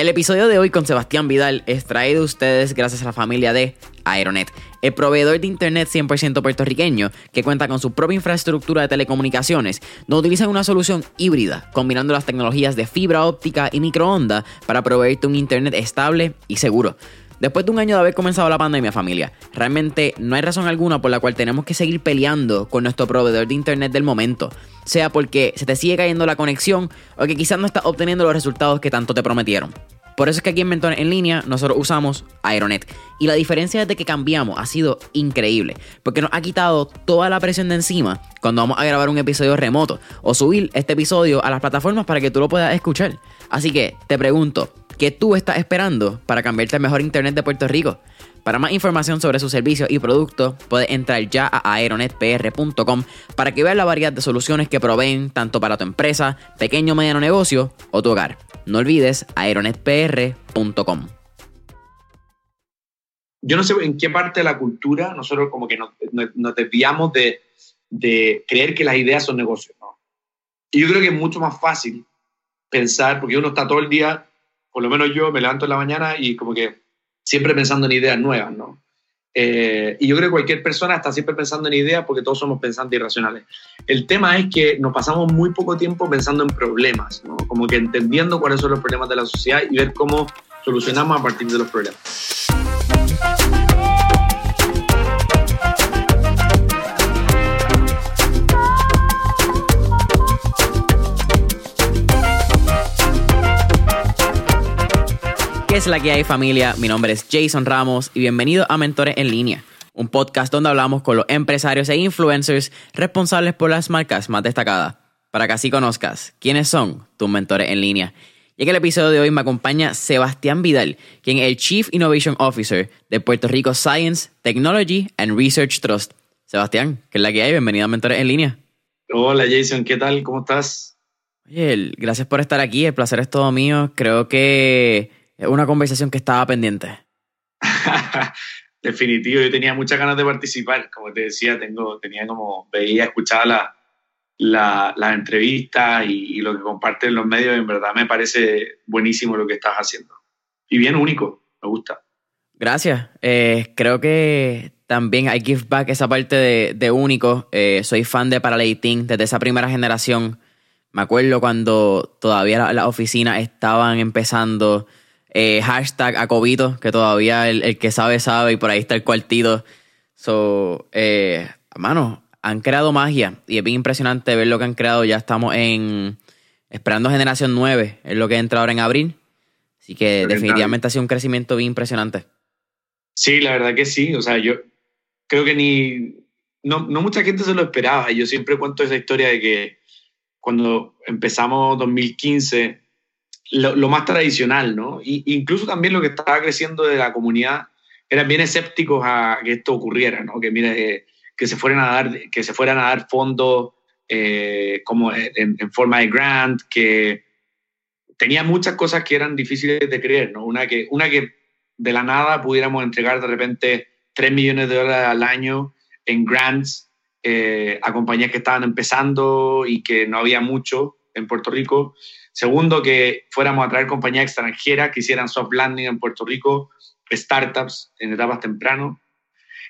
El episodio de hoy con Sebastián Vidal es traído a ustedes gracias a la familia de Aeronet, el proveedor de internet 100% puertorriqueño que cuenta con su propia infraestructura de telecomunicaciones, donde utilizan una solución híbrida, combinando las tecnologías de fibra óptica y microondas para proveerte un internet estable y seguro. Después de un año de haber comenzado la pandemia, familia, realmente no hay razón alguna por la cual tenemos que seguir peleando con nuestro proveedor de internet del momento. Sea porque se te sigue cayendo la conexión o que quizás no estás obteniendo los resultados que tanto te prometieron. Por eso es que aquí en Mentores en línea nosotros usamos Aeronet. Y la diferencia desde que cambiamos ha sido increíble. Porque nos ha quitado toda la presión de encima cuando vamos a grabar un episodio remoto. O subir este episodio a las plataformas para que tú lo puedas escuchar. Así que te pregunto, ¿qué tú estás esperando para cambiarte al mejor internet de Puerto Rico? Para más información sobre sus servicios y productos, puedes entrar ya a aeronetpr.com para que veas la variedad de soluciones que proveen tanto para tu empresa, pequeño o mediano negocio o tu hogar. No olvides aeronetpr.com. Yo no sé en qué parte de la cultura nosotros como que nos, desviamos de, de, creer que las ideas son negocios. ¿no? Y yo creo que es mucho más fácil pensar, porque uno está todo el día, por lo menos yo me levanto en la mañana y como que siempre pensando en ideas nuevas, ¿no? Eh, y yo creo que cualquier persona está siempre pensando en ideas porque todos somos pensantes irracionales. El tema es que nos pasamos muy poco tiempo pensando en problemas, ¿no? como que entendiendo cuáles son los problemas de la sociedad y ver cómo solucionamos a partir de los problemas. ¿Qué es la que hay familia? Mi nombre es Jason Ramos y bienvenido a Mentores en línea, un podcast donde hablamos con los empresarios e influencers responsables por las marcas más destacadas, para que así conozcas quiénes son tus mentores en línea. Y en el episodio de hoy me acompaña Sebastián Vidal, quien es el Chief Innovation Officer de Puerto Rico Science, Technology and Research Trust. Sebastián, ¿qué es la que hay? Bienvenido a Mentores en línea. Hola Jason, ¿qué tal? ¿Cómo estás? Oye, gracias por estar aquí, el placer es todo mío. Creo que es una conversación que estaba pendiente. Definitivo, yo tenía muchas ganas de participar. Como te decía, tengo, tenía como, veía, escuchaba las la, la entrevistas y, y, lo que comparten los medios. En verdad me parece buenísimo lo que estás haciendo. Y bien único, me gusta. Gracias. Eh, creo que también hay give back esa parte de, de único. Eh, soy fan de Paraleiting desde esa primera generación. Me acuerdo cuando todavía las oficinas estaban empezando eh, hashtag Acobito, que todavía el, que sabe sabe y por ahí está el cuartito. So, eh, mano, han creado magia y es bien impresionante ver lo que han creado. Ya estamos en esperando generación 9, es lo que entra ahora en abril. Así que definitivamente ha sido un crecimiento bien impresionante. Sí, la verdad que sí. O sea, yo creo que ni. No, no mucha gente se lo esperaba. Yo siempre cuento esa historia de que cuando empezamos 2015 lo, más tradicional, ¿no? Y, incluso también lo que estaba creciendo de la comunidad eran bien escépticos a que esto ocurriera, ¿no? Que, mire, que, se, fueran a dar, que se fueran a dar fondos eh, como en, forma de grant, que tenía muchas cosas que eran difíciles de creer, ¿no? Una que, una que de la nada pudiéramos entregar de repente 3 millones de dólares al año en grants eh, a compañías que estaban empezando y que no había mucho en Puerto Rico. Segundo, que fuéramos a traer compañías extranjeras que hicieran soft landing en Puerto Rico, startups en etapas temprano.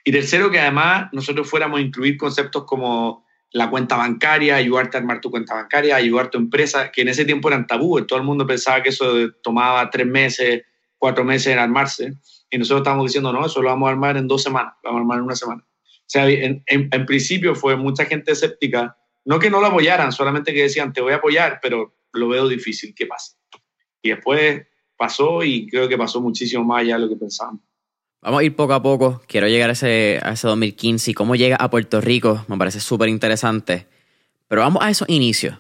Y tercero, que además nosotros fuéramos a incluir conceptos como la cuenta bancaria, ayudarte a armar tu cuenta bancaria, ayudar tu empresa, que en ese tiempo eran tabú. Todo el mundo pensaba que eso tomaba tres meses, cuatro meses en armarse. Y nosotros estábamos diciendo, no, eso lo vamos a armar en dos semanas, lo vamos a armar en una semana. O sea, en, en principio fue mucha gente escéptica, no que no lo apoyaran, solamente que decían, te voy a apoyar, pero lo veo difícil que pase. Y después pasó y creo que pasó muchísimo más allá de lo que pensábamos. Vamos a ir poco a poco. Quiero llegar a ese, a ese 2015 y cómo llega a Puerto Rico. Me parece súper interesante. Pero vamos a esos inicios.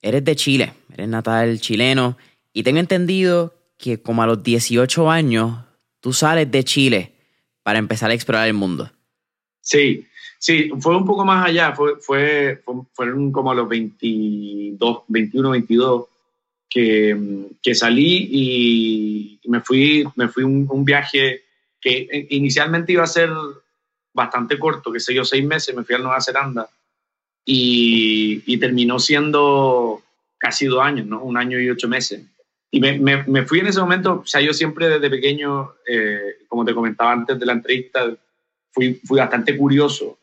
Eres de Chile, eres natal chileno y tengo entendido que como a los 18 años tú sales de Chile para empezar a explorar el mundo. Sí, Sí, fue un poco más allá, fue, fue, fueron como a los 22, 21, 22 que, que salí y me fui, me fui un, un viaje que inicialmente iba a ser bastante corto, que sé yo, seis meses, me fui a Nueva Zelanda y, y terminó siendo casi dos años, ¿no? Un año y ocho meses. Y me, me, fui en ese momento, o sea, yo siempre desde pequeño, eh, como te comentaba antes de la entrevista, fui, fui bastante curioso.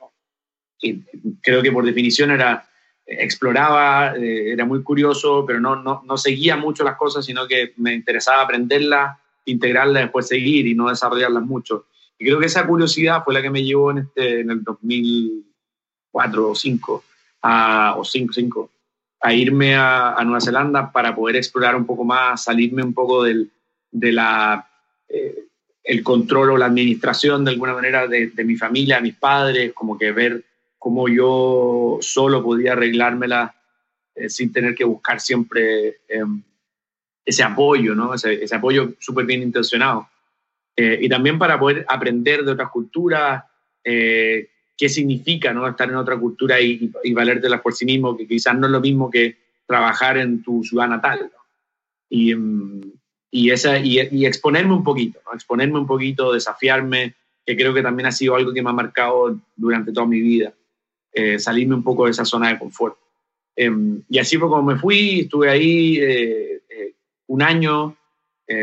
Y creo que por definición era, exploraba, eh, era muy curioso, pero no, no, no, seguía mucho las cosas, sino que me interesaba aprenderlas, integrarlas, después seguir y no desarrollarlas mucho. Y creo que esa curiosidad fue la que me llevó en, este, en el 2004 o 2005, a, o 5, 5 a irme a, Nueva Zelanda para poder explorar un poco más, salirme un poco del, de la, eh, el control o la administración de alguna manera de, mi familia, mis padres, como que ver cómo yo solo podía arreglármela eh, sin tener que buscar siempre em, ese apoyo, ¿no? ese, ese apoyo súper bien intencionado. Eh, y también para poder aprender de otras culturas, qué significa ¿no? estar en otra cultura y, y, valértela por sí mismo, que quizás no es lo mismo que trabajar en tu ciudad natal. Y, mm, y, esa, y, exponerme un poquito, exponerme un poquito, desafiarme, que creo que también ha sido algo que me ha marcado durante toda mi vida, eh, salirme un poco de esa zona de confort. Em, y así fue como me fui, estuve ahí eh, eh, un año,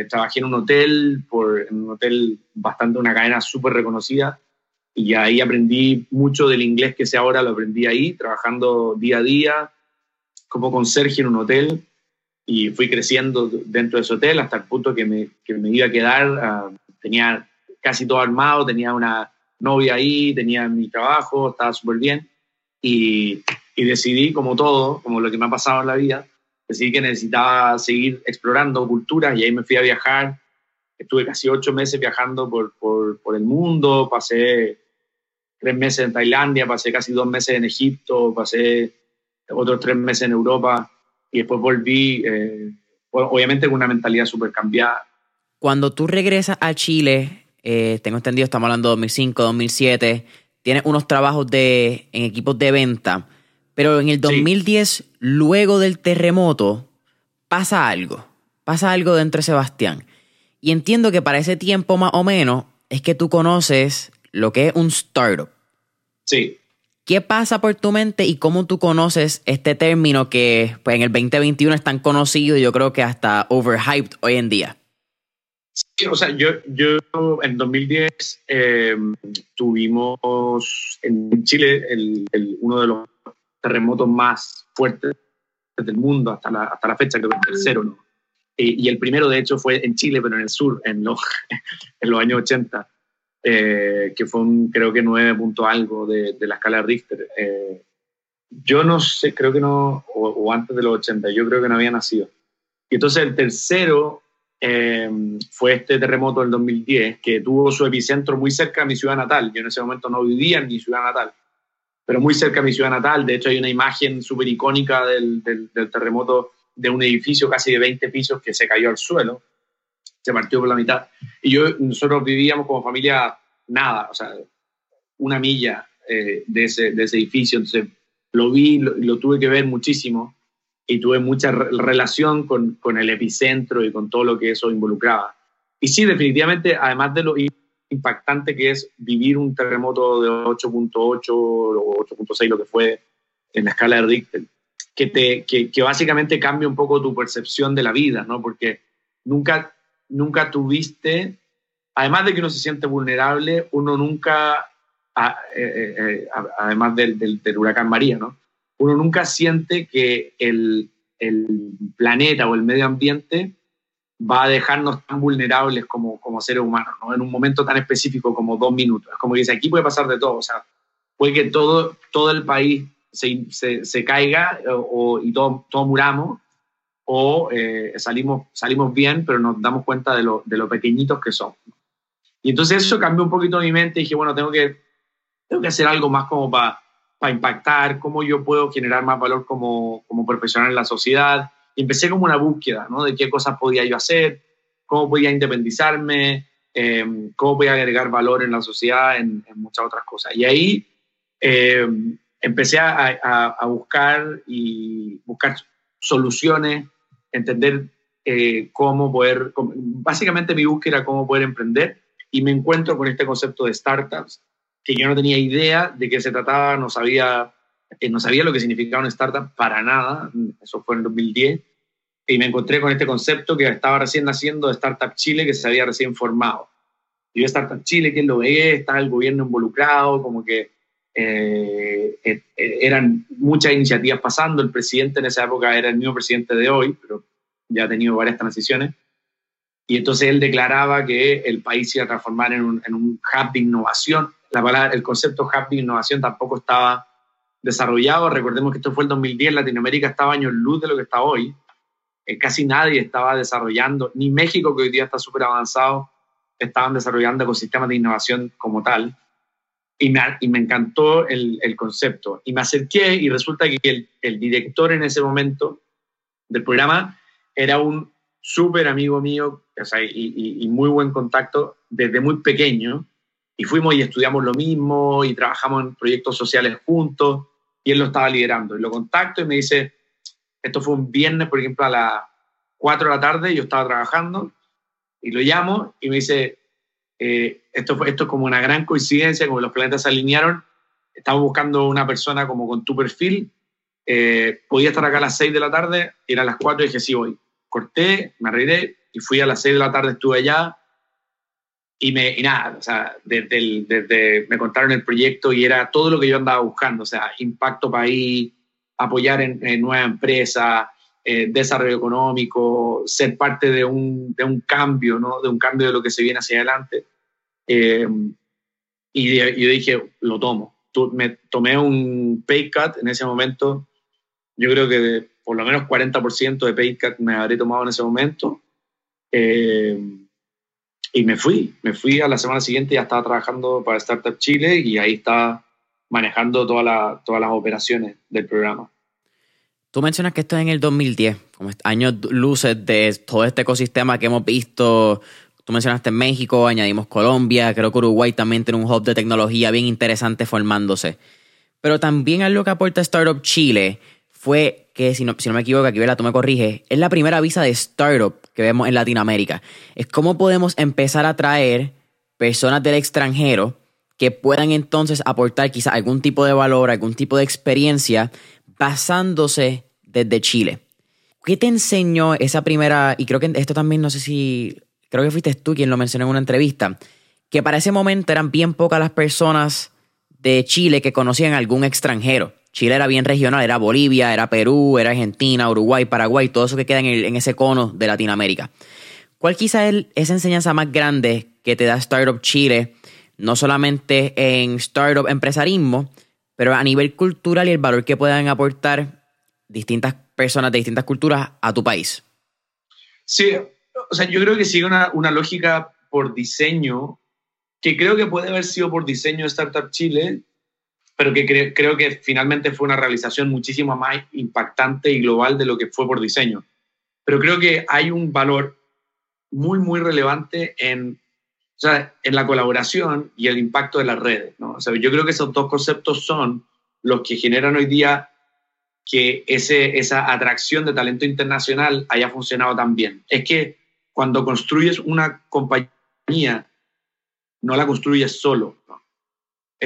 trabajé en un hotel, por, en un hotel bastante, una cadena súper reconocida, y ahí aprendí mucho del inglés que sé ahora, lo aprendí ahí, trabajando día a día, como conserje en un hotel, y fui creciendo dentro de ese hotel hasta el punto que me, que me iba a quedar, ah, tenía casi todo armado, tenía una novia ahí, tenía mi trabajo, estaba súper bien, y, y decidí, como todo, como lo que me ha pasado en la vida, decidí que necesitaba seguir explorando culturas y ahí me fui a viajar. Estuve casi ocho meses viajando por, por, por el mundo, pasé tres meses en Tailandia, pasé casi dos meses en Egipto, pasé otros tres meses en Europa y después volví, eh, obviamente con una mentalidad súper cambiada. Cuando tú regresas a Chile, eh, tengo entendido, estamos hablando de 2005, 2007, tienes unos trabajos de, en equipos de venta, pero en el 2010, luego del terremoto, pasa algo, pasa algo dentro de Sebastián. Y entiendo que para ese tiempo más o menos es que tú conoces lo que es un startup. Sí. ¿Qué pasa por tu mente y cómo tú conoces este término que pues, en el 2021 es tan conocido y yo creo que hasta overhyped hoy en día? O sea, yo, yo en 2010 em, tuvimos en Chile el, uno de los terremotos más fuertes del mundo hasta la, hasta la fecha, creo que el tercero, ¿no? Y, y, el primero, de hecho, fue en Chile, pero en el sur, en los, en los años 80. Eh, que fue un, creo que 9 punto algo de, de la escala Richter. Eh, yo no sé, creo que no, o, antes de los 80, yo creo que no había nacido. Y entonces el tercero eh, fue este terremoto del 2010, que tuvo su epicentro muy cerca de mi ciudad natal. Yo en ese momento no vivía en mi ciudad natal, pero muy cerca de mi ciudad natal. De hecho, hay una imagen súper icónica del, terremoto de un edificio casi de 20 pisos que se cayó al suelo se partió por la mitad. Y yo, nosotros vivíamos como familia nada, o sea, una milla eh, de, ese, de, ese, edificio, entonces lo vi, lo, lo, tuve que ver muchísimo y tuve mucha relación con, con, el epicentro y con todo lo que eso involucraba. Y sí, definitivamente, además de lo impactante que es vivir un terremoto de 8.8 o 8.6, lo que fue en la escala de Richter, que, te, que, que básicamente cambia un poco tu percepción de la vida, ¿no? Porque nunca nunca tuviste, además de que uno se siente vulnerable, uno nunca, eh, eh, eh, además del, del, huracán María, ¿no? Uno nunca siente que el, el, planeta o el medio ambiente va a dejarnos tan vulnerables como, como seres humanos, ¿no? En un momento tan específico como dos minutos. Es como que dice, aquí puede pasar de todo, o sea, puede que todo, todo el país se, se, se caiga o, y todos todo muramos, o eh, salimos, salimos bien, pero nos damos cuenta de lo, de lo pequeñitos que somos. Y entonces eso cambió un poquito mi mente y dije, bueno, tengo que, tengo que hacer algo más como para para impactar, cómo yo puedo generar más valor como, como profesional en la sociedad. Y empecé como una búsqueda, ¿no? De qué cosas podía yo hacer, cómo podía independizarme, eh, cómo podía agregar valor en la sociedad, en, muchas otras cosas. Y ahí eh, empecé a, a, a, buscar y buscar soluciones entender eh, cómo poder, básicamente mi búsqueda era cómo poder emprender y me encuentro con este concepto de startups que yo no tenía idea de qué se trataba, no sabía eh, no sabía lo que significaba una startup para nada, eso fue en 2010, y me encontré con este concepto que estaba recién naciendo de Startup Chile, que se había recién formado. Y yo Startup Chile, ¿quién lo ve? Estaba el gobierno involucrado, como que eh, eh, eran muchas iniciativas pasando, el presidente en esa época era el mismo presidente de hoy, pero ya ha tenido varias transiciones, y entonces él declaraba que el país se iba a transformar en un, en un hub de innovación. La palabra, el concepto hub de innovación tampoco estaba desarrollado. Recordemos que esto fue el 2010, Latinoamérica estaba años luz de lo que está hoy. Eh, casi nadie estaba desarrollando, ni México, que hoy día está súper avanzado, estaban desarrollando ecosistemas de innovación como tal. Y me, encantó el, concepto. Y me acerqué y resulta que el, director en ese momento del programa era un súper amigo mío y, muy buen contacto desde muy pequeño. Y fuimos y estudiamos lo mismo y trabajamos en proyectos sociales juntos y él lo estaba liderando. Y lo contacto y me dice, esto fue un viernes, por ejemplo, a las 4 de la tarde, yo estaba trabajando y lo llamo y me dice, eh, esto, fue, esto es como una gran coincidencia, como los planetas se alinearon, estamos buscando una persona como con tu perfil, eh, podía estar acá a las 6 de la tarde, era a las 4 y dije, sí, voy corté, me arreglé y fui a las 6 de la tarde, estuve allá y, me, y nada, o sea, desde, desde, me contaron el proyecto y era todo lo que yo andaba buscando, o sea, impacto país, apoyar en, en nuevas empresas, eh, desarrollo económico, ser parte de un, de un cambio, ¿no? De un cambio de lo que se viene hacia adelante. Eh, y yo dije, lo tomo. Me tomé un pay cut en ese momento, yo creo que por lo menos 40% de pay cut me habré tomado en ese momento. Eh, y me fui, me fui a la semana siguiente, ya estaba trabajando para Startup Chile y ahí estaba manejando toda la, todas las operaciones del programa. Tú mencionas que esto es en el 2010, como años luces de todo este ecosistema que hemos visto. Tú mencionaste México, añadimos Colombia, creo que Uruguay también tiene un hub de tecnología bien interesante formándose. Pero también algo que aporta Startup Chile fue que, si no, si no me equivoco, aquí Vela, tú me corriges, es la primera visa de startup que vemos en Latinoamérica. Es cómo podemos empezar a atraer personas del extranjero que puedan entonces aportar quizás algún tipo de valor, algún tipo de experiencia basándose desde Chile. ¿Qué te enseñó esa primera, y creo que esto también, no sé si, creo que fuiste tú quien lo mencionó en una entrevista, que para ese momento eran bien pocas las personas de Chile que conocían a algún extranjero. Chile era bien regional, era Bolivia, era Perú, era Argentina, Uruguay, Paraguay, todo eso que queda en, ese cono de Latinoamérica. ¿Cuál quizá es esa enseñanza más grande que te da Startup Chile, no solamente en startup empresarismo, pero a nivel cultural y el valor que puedan aportar distintas personas de distintas culturas a tu país? Sí, o sea, yo creo que sigue una, una lógica por diseño, que creo que puede haber sido por diseño Startup Chile, pero que creo que finalmente fue una realización muchísimo más impactante y global de lo que fue por diseño. Pero creo que hay un valor muy, muy relevante en, o sea, en la colaboración y el impacto de las redes. ¿no? O sea, yo creo que esos dos conceptos son los que generan hoy día que ese, esa atracción de talento internacional haya funcionado tan bien. Es que cuando construyes una compañía, no la construyes solo,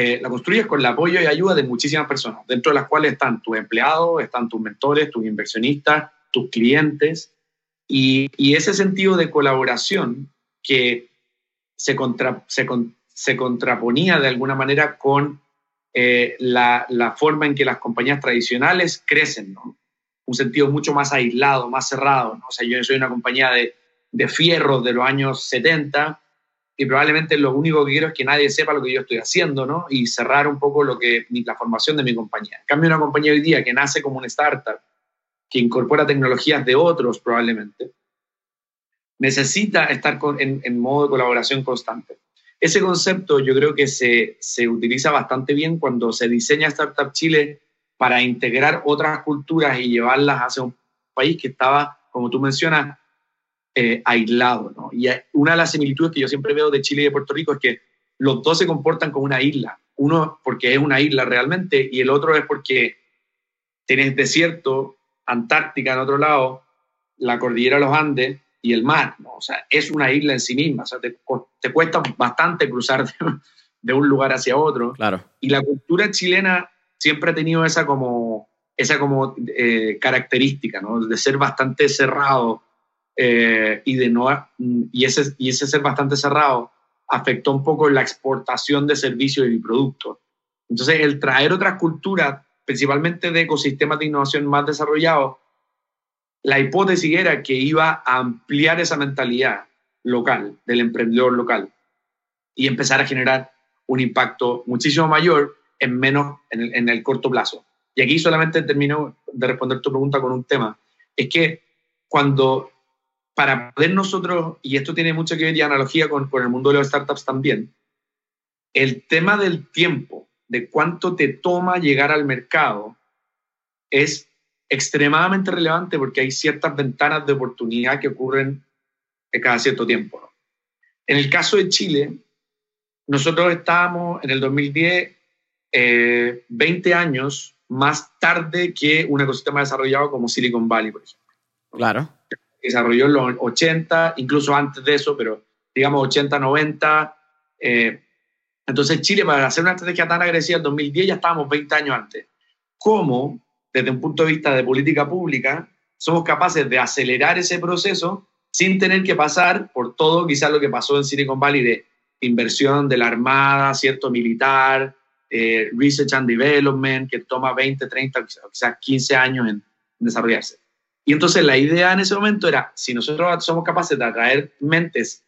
eh, la construyes con el apoyo y ayuda de muchísimas personas, dentro de las cuales están tus empleados, están tus mentores, tus inversionistas, tus clientes, y, ese sentido de colaboración que se, contra, se, se contraponía de alguna manera con eh, la, la, forma en que las compañías tradicionales crecen. Un sentido mucho más aislado, más cerrado, ¿no? O sea, yo soy una compañía de, de fierros de los años 70 y probablemente lo único que quiero es que nadie sepa lo que yo estoy haciendo, ¿no? Y cerrar un poco lo que, la formación de mi compañía. En cambio, una compañía hoy día que nace como una startup, que incorpora tecnologías de otros probablemente, necesita estar en, modo de colaboración constante. Ese concepto yo creo que se, se utiliza bastante bien cuando se diseña Startup Chile para integrar otras culturas y llevarlas hacia un país que estaba, como tú mencionas, eh, aislado. ¿no? Y una de las similitudes que yo siempre veo de Chile y de Puerto Rico es que los dos se comportan como una isla. Uno porque es una isla realmente y el otro es porque tienes desierto, Antártica en otro lado, la cordillera de los Andes y el mar. ¿no? O sea, es una isla en sí misma. O sea, te, te cuesta bastante cruzar de, de, un lugar hacia otro. Claro. Y la cultura chilena siempre ha tenido esa como, esa como eh, característica, ¿no? De ser bastante cerrado eh, y, de no, y, ese, y ese ser bastante cerrado afectó un poco la exportación de servicios y productos. Entonces, el traer otras culturas, principalmente de ecosistemas de innovación más desarrollados, la hipótesis era que iba a ampliar esa mentalidad local, del emprendedor local, y empezar a generar un impacto muchísimo mayor en menos en el, corto plazo. Y aquí solamente termino de responder tu pregunta con un tema. Es que cuando, para poder nosotros, y esto tiene mucho que ver y analogía con, con el mundo de las startups también, el tema del tiempo, de cuánto te toma llegar al mercado, es extremadamente relevante porque hay ciertas ventanas de oportunidad que ocurren cada cierto tiempo. En el caso de Chile, nosotros estábamos en el 2010 20 eh, años más tarde que un ecosistema desarrollado como Silicon Valley, por ejemplo. Claro. Desarrolló en los 80, incluso antes de eso, pero digamos 80, 90. Eh, entonces Chile, para hacer una estrategia tan agresiva en 2010, ya estábamos 20 años antes. ¿Cómo, desde un punto de vista de política pública, somos capaces de acelerar ese proceso sin tener que pasar por todo quizás lo que pasó en Silicon Valley de inversión de la Armada, cierto militar, eh, research and Development, que toma 20, 30, quizás 15 años en desarrollarse. Y entonces la idea en ese momento era, si nosotros somos capaces de atraer mentes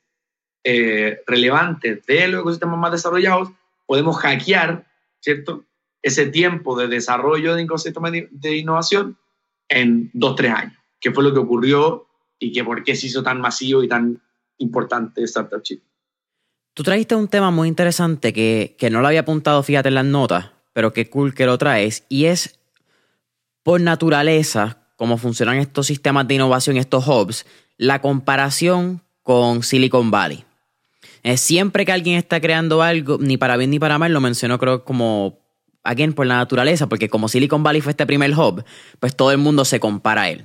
eh, relevantes de los ecosistemas más desarrollados, podemos hackear, ¿cierto? Ese tiempo de desarrollo de ecosistemas de innovación en dos, tres años, que fue lo que ocurrió y que por qué se hizo tan masivo y tan importante Startup Chile. Tú trajiste un tema muy interesante que, no lo había apuntado, fíjate en las notas, pero qué cool que lo traes, y es por naturaleza, cómo funcionan estos sistemas de innovación, estos hubs, la comparación con Silicon Valley. Es siempre que alguien está creando algo, ni para bien ni para mal, lo mencionó creo como, again, por la naturaleza, porque como Silicon Valley fue este primer hub, pues todo el mundo se compara a él.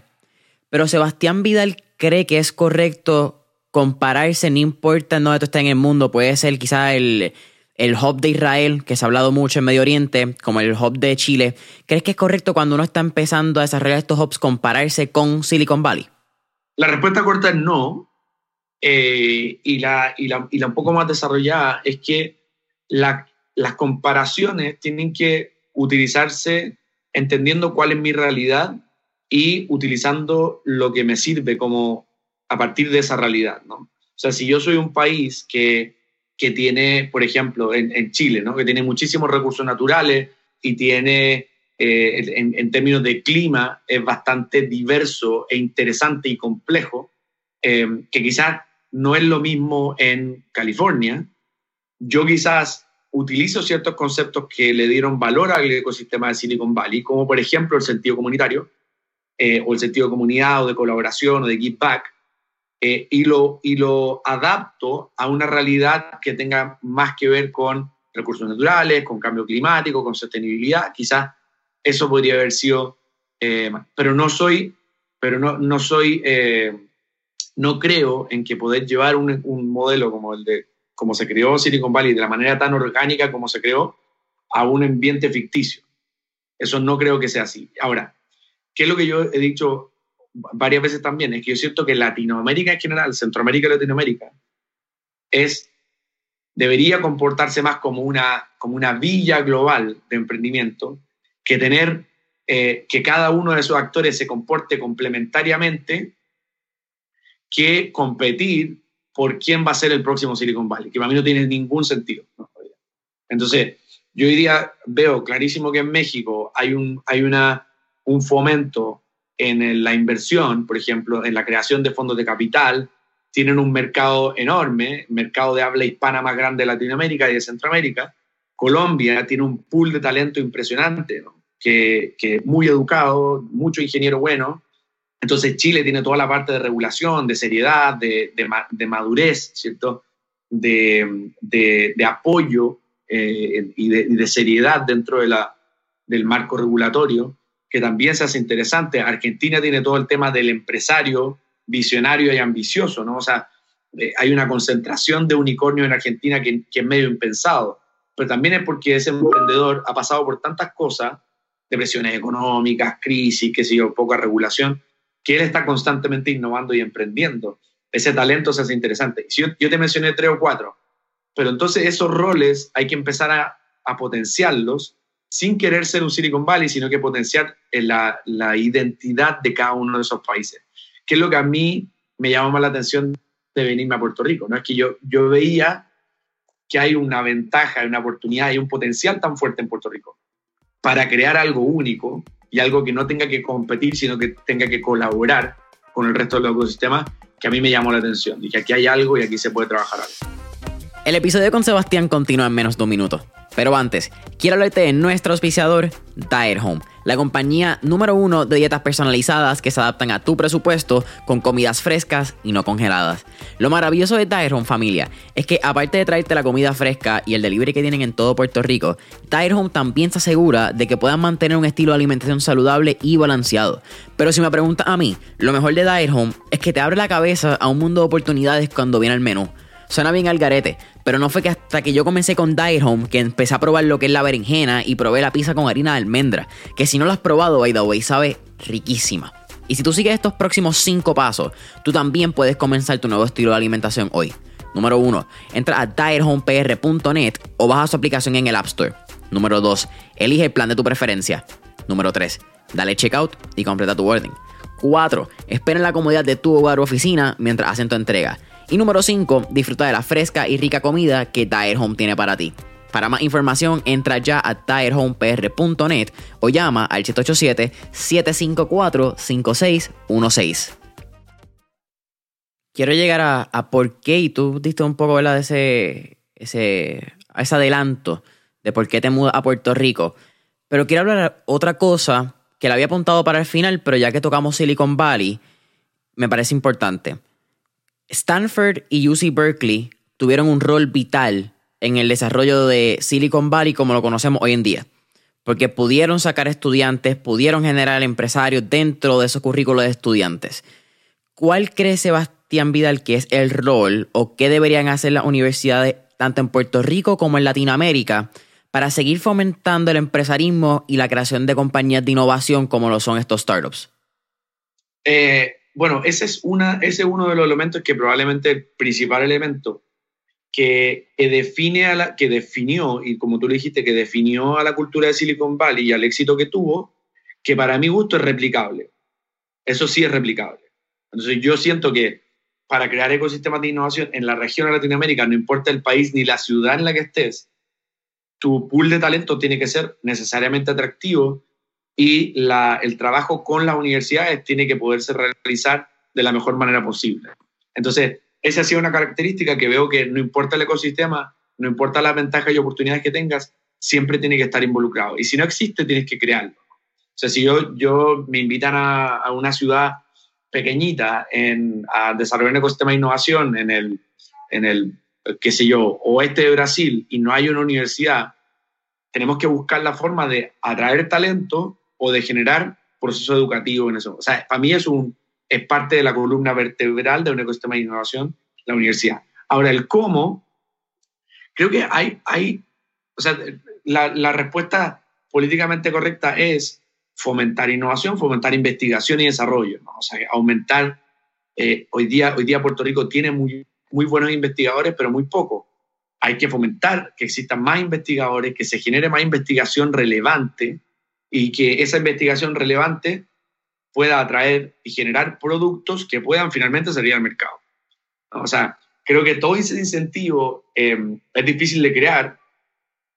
Pero Sebastián Vidal cree que es correcto compararse, no importa en dónde tú estés en el mundo, puede ser quizás el, el hub de Israel, que se ha hablado mucho en Medio Oriente, como el hub de Chile. ¿Crees que es correcto cuando uno está empezando a desarrollar estos hubs compararse con Silicon Valley? La respuesta corta es no. Eh, y, la, y, la, y, la, un poco más desarrollada es que la, las comparaciones tienen que utilizarse entendiendo cuál es mi realidad y utilizando lo que me sirve como a partir de esa realidad, ¿no? O sea, si yo soy un país que, que tiene, por ejemplo, en, Chile, ¿no? Que tiene muchísimos recursos naturales y tiene, eh, en, términos de clima, es bastante diverso e interesante y complejo, eh, que quizás no es lo mismo en California, yo quizás utilizo ciertos conceptos que le dieron valor al ecosistema de Silicon Valley, como por ejemplo el sentido comunitario, eh, o el sentido de comunidad o de colaboración o de give back, eh, y, lo, y lo adapto a una realidad que tenga más que ver con recursos naturales, con cambio climático, con sostenibilidad. Quizás eso podría haber sido, eh, pero no soy, pero no, no soy, eh, no creo en que poder llevar un, un, modelo como el de, como se creó Silicon Valley, de la manera tan orgánica como se creó, a un ambiente ficticio. Eso no creo que sea así. Ahora, ¿qué es lo que yo he dicho varias veces también, es que yo siento que Latinoamérica en general, Centroamérica y Latinoamérica, es, debería comportarse más como una, como una villa global de emprendimiento que tener eh, que cada uno de esos actores se comporte complementariamente que competir por quién va a ser el próximo Silicon Valley, que para mí no tiene ningún sentido. Entonces, yo hoy día veo clarísimo que en México hay un, hay una, un fomento en la inversión, por ejemplo, en la creación de fondos de capital, tienen un mercado enorme, mercado de habla hispana más grande de Latinoamérica y de Centroamérica. Colombia tiene un pool de talento impresionante, que, muy educado, mucho ingeniero bueno. Entonces Chile tiene toda la parte de regulación, de seriedad, de, madurez, ¿cierto? De, apoyo eh, y, de, seriedad dentro de la, del marco regulatorio que también se hace interesante. Argentina tiene todo el tema del empresario visionario y ambicioso, ¿no? O sea, eh, hay una concentración de unicornio en Argentina que, es medio impensado. pero también es porque ese emprendedor ha pasado por tantas cosas, depresiones económicas, crisis, qué sé yo, poca regulación, que él está constantemente innovando y emprendiendo. Ese talento se hace interesante. Si yo, te mencioné tres o cuatro, pero entonces esos roles hay que empezar a potenciarlos sin querer ser un Silicon Valley, sino que potenciar la, la, identidad de cada uno de esos países. Que es lo que a mí me llama más la atención de venirme a Puerto Rico. ¿no? Es que yo, yo veía que hay una ventaja, una oportunidad y un potencial tan fuerte en Puerto Rico para crear algo único y algo que no tenga que competir, sino que tenga que colaborar con el resto del ecosistema, que a mí me llamó la atención. Dije, aquí hay algo y aquí se puede trabajar algo. El episodio con Sebastián continúa en menos de un minuto. Pero antes, quiero hablarte de nuestro auspiciador, Diet Home, la compañía número uno de dietas personalizadas que se adaptan a tu presupuesto con comidas frescas y no congeladas. Lo maravilloso de Diet Home, familia, es que aparte de traerte la comida fresca y el delivery que tienen en todo Puerto Rico, Diet Home también se asegura de que puedan mantener un estilo de alimentación saludable y balanceado. Pero si me preguntas a mí, lo mejor de Diet Home es que te abre la cabeza a un mundo de oportunidades cuando viene el menú. Suena bien al garete, pero no fue que hasta que yo comencé con Diet Home que empecé a probar lo que es la berenjena y probé la pizza con harina de almendra, que si no lo has probado, by the sabe riquísima. Y si tú sigues estos próximos 5 pasos, tú también puedes comenzar tu nuevo estilo de alimentación hoy. Número 1. Entra a diethomepr.net o baja su aplicación en el App Store. Número 2. Elige el plan de tu preferencia. Número 3. Dale checkout y completa tu orden. 4. Espera en la comodidad de tu hogar o oficina mientras hacen tu entrega. Y número 5, disfruta de la fresca y rica comida que Tire Home tiene para ti. Para más información, entra ya a tirehomepr.net o llama al 787-754-5616. Quiero llegar a, por qué, y tú diste un poco de ese, ese, ese adelanto de por qué te mudas a Puerto Rico. Pero quiero hablar otra cosa que la había apuntado para el final, pero ya que tocamos Silicon Valley, me parece importante. Stanford y UC Berkeley tuvieron un rol vital en el desarrollo de Silicon Valley como lo conocemos hoy en día, porque pudieron sacar estudiantes, pudieron generar empresarios dentro de esos currículos de estudiantes. ¿Cuál cree Sebastián Vidal que es el rol o qué deberían hacer las universidades tanto en Puerto Rico como en Latinoamérica para seguir fomentando el empresarismo y la creación de compañías de innovación como lo son estos startups? Eh, bueno, ese es, uno de los elementos que probablemente el principal elemento que, define a la, que definió, y como tú le dijiste, que definió a la cultura de Silicon Valley y al éxito que tuvo, que para mi gusto es replicable. Eso sí es replicable. Entonces yo siento que para crear ecosistemas de innovación en la región de Latinoamérica, no importa el país ni la ciudad en la que estés, tu pool de talento tiene que ser necesariamente atractivo y la, el trabajo con las universidades tiene que poderse realizar de la mejor manera posible. Entonces, esa ha sido una característica que veo que no importa el ecosistema, no importa las ventajas y oportunidades que tengas, siempre tiene que estar involucrado. Y si no existe, tienes que crearlo. O sea, si yo, yo me invitan a, a una ciudad pequeñita en, a desarrollar un ecosistema de innovación en el, en el, qué sé yo, oeste de Brasil y no hay una universidad, tenemos que buscar la forma de atraer talento o de generar proceso educativo en eso. O sea, para mí es, un, es parte de la columna vertebral de un ecosistema de innovación, la universidad. Ahora, el cómo, creo que hay, hay o sea, la, la respuesta políticamente correcta es fomentar innovación, fomentar investigación y desarrollo, ¿no? o sea, aumentar, eh, hoy, día, hoy día Puerto Rico tiene muy, muy buenos investigadores, pero muy poco. Hay que fomentar que existan más investigadores, que se genere más investigación relevante y que esa investigación relevante pueda atraer y generar productos que puedan finalmente salir al mercado. O sea, creo que todo ese incentivo em, es difícil de crear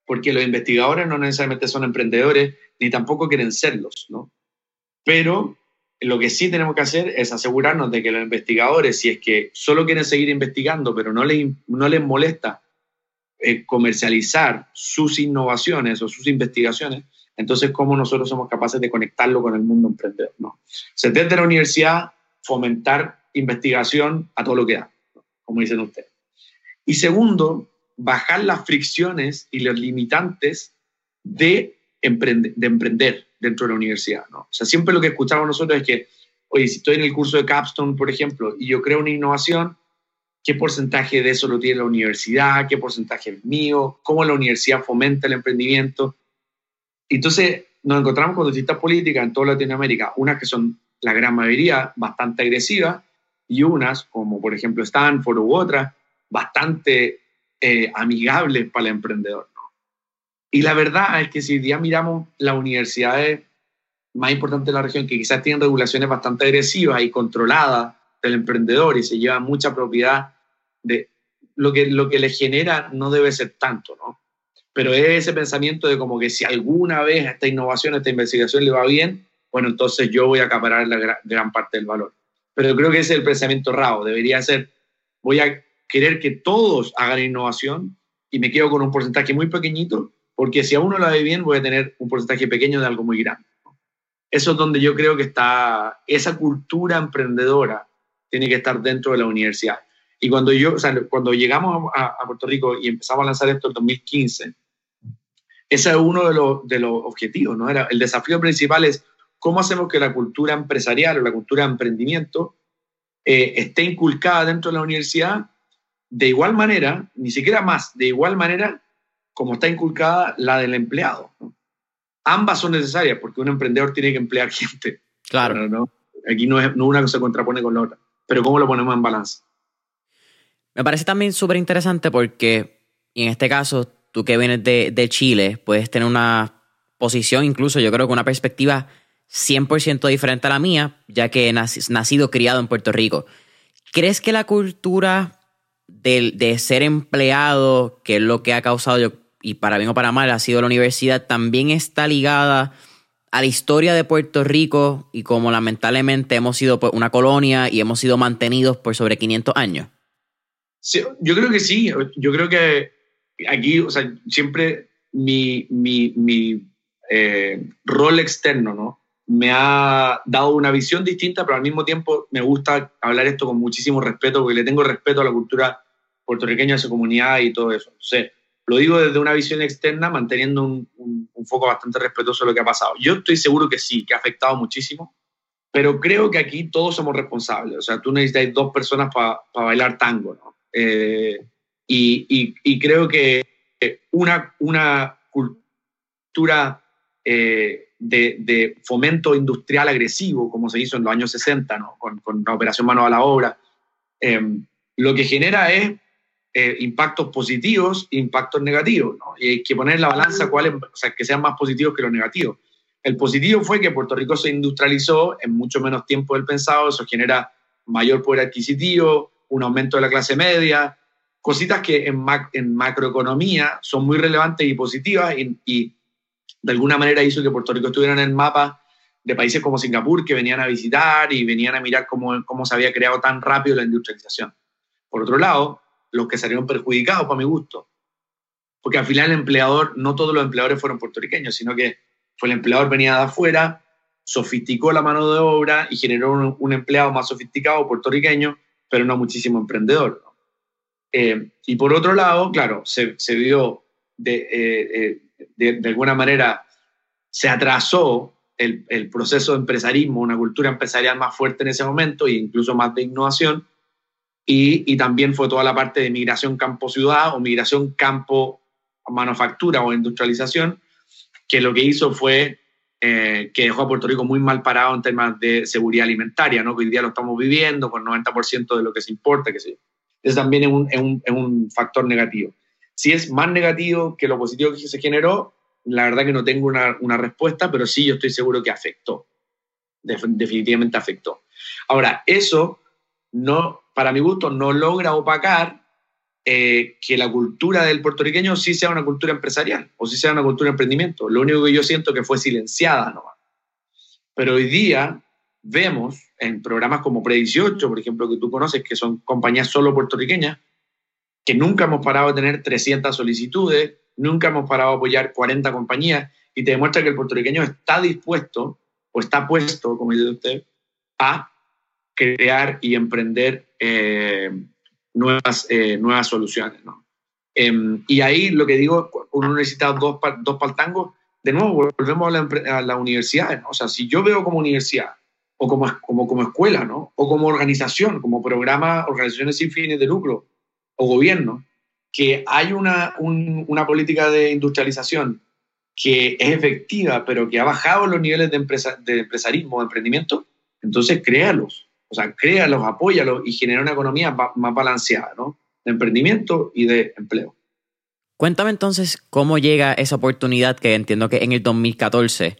porque los investigadores no necesariamente son emprendedores ni tampoco quieren serlos, ¿no? Pero lo que sí tenemos que hacer es asegurarnos de que los investigadores, si es que solo quieren seguir investigando, pero no les, no les molesta eh, comercializar sus innovaciones o sus investigaciones, entonces, ¿cómo nosotros somos capaces de conectarlo con el mundo emprendedor? ¿no? O sea, desde la universidad, fomentar investigación a todo lo que da, como dicen ustedes. Y segundo, bajar las fricciones y los limitantes de, de emprender dentro de la universidad. ¿no? O sea, siempre lo que escuchamos nosotros es que, oye, si estoy en el curso de Capstone, por ejemplo, y yo creo una innovación qué porcentaje de eso lo tiene la universidad, qué porcentaje es mío, cómo la universidad fomenta el emprendimiento. Entonces nos encontramos con distintas políticas en toda Latinoamérica, unas que son la gran mayoría bastante agresivas y unas, como por ejemplo Stanford u otras, bastante eh, amigables para el emprendedor. Y la verdad es que si ya miramos las universidades más importantes de la región, que quizás tienen regulaciones bastante agresivas y controladas del emprendedor y se llevan mucha propiedad de lo que, lo que le genera no debe ser tanto, ¿no? Pero es ese pensamiento de como que si alguna vez esta innovación, esta investigación le va bien, bueno, entonces yo voy a acaparar la gran, parte del valor. Pero creo que ese es el pensamiento raro. Debería ser, voy a querer que todos hagan innovación y me quedo con un porcentaje muy pequeñito, porque si a uno lo ve bien, voy a tener un porcentaje pequeño de algo muy grande. Eso es donde yo creo que está, esa cultura emprendedora tiene que estar dentro de la universidad. Y cuando, yo, o sea, cuando llegamos a, Puerto Rico y empezamos a lanzar esto en 2015, ese es uno de los, de los objetivos, ¿no? Era, el desafío principal es cómo hacemos que la cultura empresarial o la cultura de emprendimiento eh, esté inculcada dentro de la universidad de igual manera, ni siquiera más, de igual manera como está inculcada la del empleado. Ambas son necesarias porque un emprendedor tiene que emplear gente. Claro. ¿no? Aquí no, es, no una se contrapone con la otra, pero ¿cómo lo ponemos en balance? Me parece también súper interesante porque, en este caso, tú que vienes de, Chile, puedes tener una posición, incluso yo creo que una perspectiva 100% diferente a la mía, ya que he nacido, criado en Puerto Rico. ¿Crees que la cultura de, de, ser empleado, que es lo que ha causado, yo, y para bien o para mal, ha sido la universidad, también está ligada a la historia de Puerto Rico y como lamentablemente hemos sido pues, una colonia y hemos sido mantenidos por sobre 500 años? yo creo que sí. Yo creo que aquí, o sea, siempre mi, mi, mi eh, rol externo, ¿no? Me ha dado una visión distinta, pero al mismo tiempo me gusta hablar esto con muchísimo respeto, porque le tengo respeto a la cultura puertorriqueña, a su comunidad y todo eso. Entonces, lo digo desde una visión externa, manteniendo un, un, un foco bastante respetuoso de lo que ha pasado. Yo estoy seguro que sí, que ha afectado muchísimo, pero creo que aquí todos somos responsables. O sea, tú necesitas dos personas para bailar tango, ¿no? Eh, y, creo que una, una cultura eh, de, fomento industrial agresivo, como se hizo en los años 60, ¿no? con, la operación mano a la obra, em, lo que genera es eh, impactos positivos e impactos negativos. ¿no? Y hay que poner en la balanza cuáles, o sea, que sean más positivos que los negativos. El positivo fue que Puerto Rico se industrializó en mucho menos tiempo del pensado, eso genera mayor poder adquisitivo, un aumento de la clase media, cositas que en, macroeconomía son muy relevantes y positivas y, de alguna manera hizo que Puerto Rico estuviera en el mapa de países como Singapur que venían a visitar y venían a mirar cómo, cómo se había creado tan rápido la industrialización. Por otro lado, los que salieron perjudicados, para mi gusto, porque al final el empleador, no todos los empleadores fueron puertorriqueños, sino que fue el empleador venía de afuera, sofisticó la mano de obra y generó un empleado más sofisticado puertorriqueño pero no muchísimo emprendedor. Eh, y por otro lado, claro, se, se vio de, eh, eh, de, alguna manera, se atrasó el, el, proceso de empresarismo, una cultura empresarial más fuerte en ese momento e incluso más de innovación. Y, y también fue toda la parte de migración campo-ciudad o migración campo-manufactura o industrialización, que lo que hizo fue eh, que dejó a Puerto Rico muy mal parado en temas de seguridad alimentaria, ¿no? que hoy día lo estamos viviendo con 90% de lo que se importa, que sí. Eso también es un, un, factor negativo. Si es más negativo que lo positivo que se generó, la verdad que no tengo una, una respuesta, pero sí yo estoy seguro que afectó. definitivamente afectó. Ahora, eso no, para mi gusto, no logra opacar eh, que la cultura del puertorriqueño sí sea una cultura empresarial o sí sea una cultura de emprendimiento. Lo único que yo siento que fue silenciada ¿no? Pero hoy día vemos en programas como Pre18, por ejemplo, que tú conoces, que son compañías solo puertorriqueñas, que nunca hemos parado de tener 300 solicitudes, nunca hemos parado de apoyar 40 compañías, y te demuestra que el puertorriqueño está dispuesto o está puesto, como dice usted, a crear y emprender eh, nuevas, eh, nuevas soluciones. ¿no? Em, y ahí lo que digo, uno necesita dos, dos paltangos. De nuevo, volvemos a la, a la universidad. ¿no? O sea, si yo veo como universidad o como, como, escuela, ¿no? O como organización, como programa, organizaciones sin fines de lucro o gobierno, que hay una, una política de industrialización que es efectiva, pero que ha bajado los niveles de, empresa, de empresarismo, de emprendimiento, entonces créalos, o sea, créalos, apóyalos y genera una economía más balanceada, ¿no? De emprendimiento y de empleo. Cuéntame entonces cómo llega esa oportunidad que entiendo que en el 2014,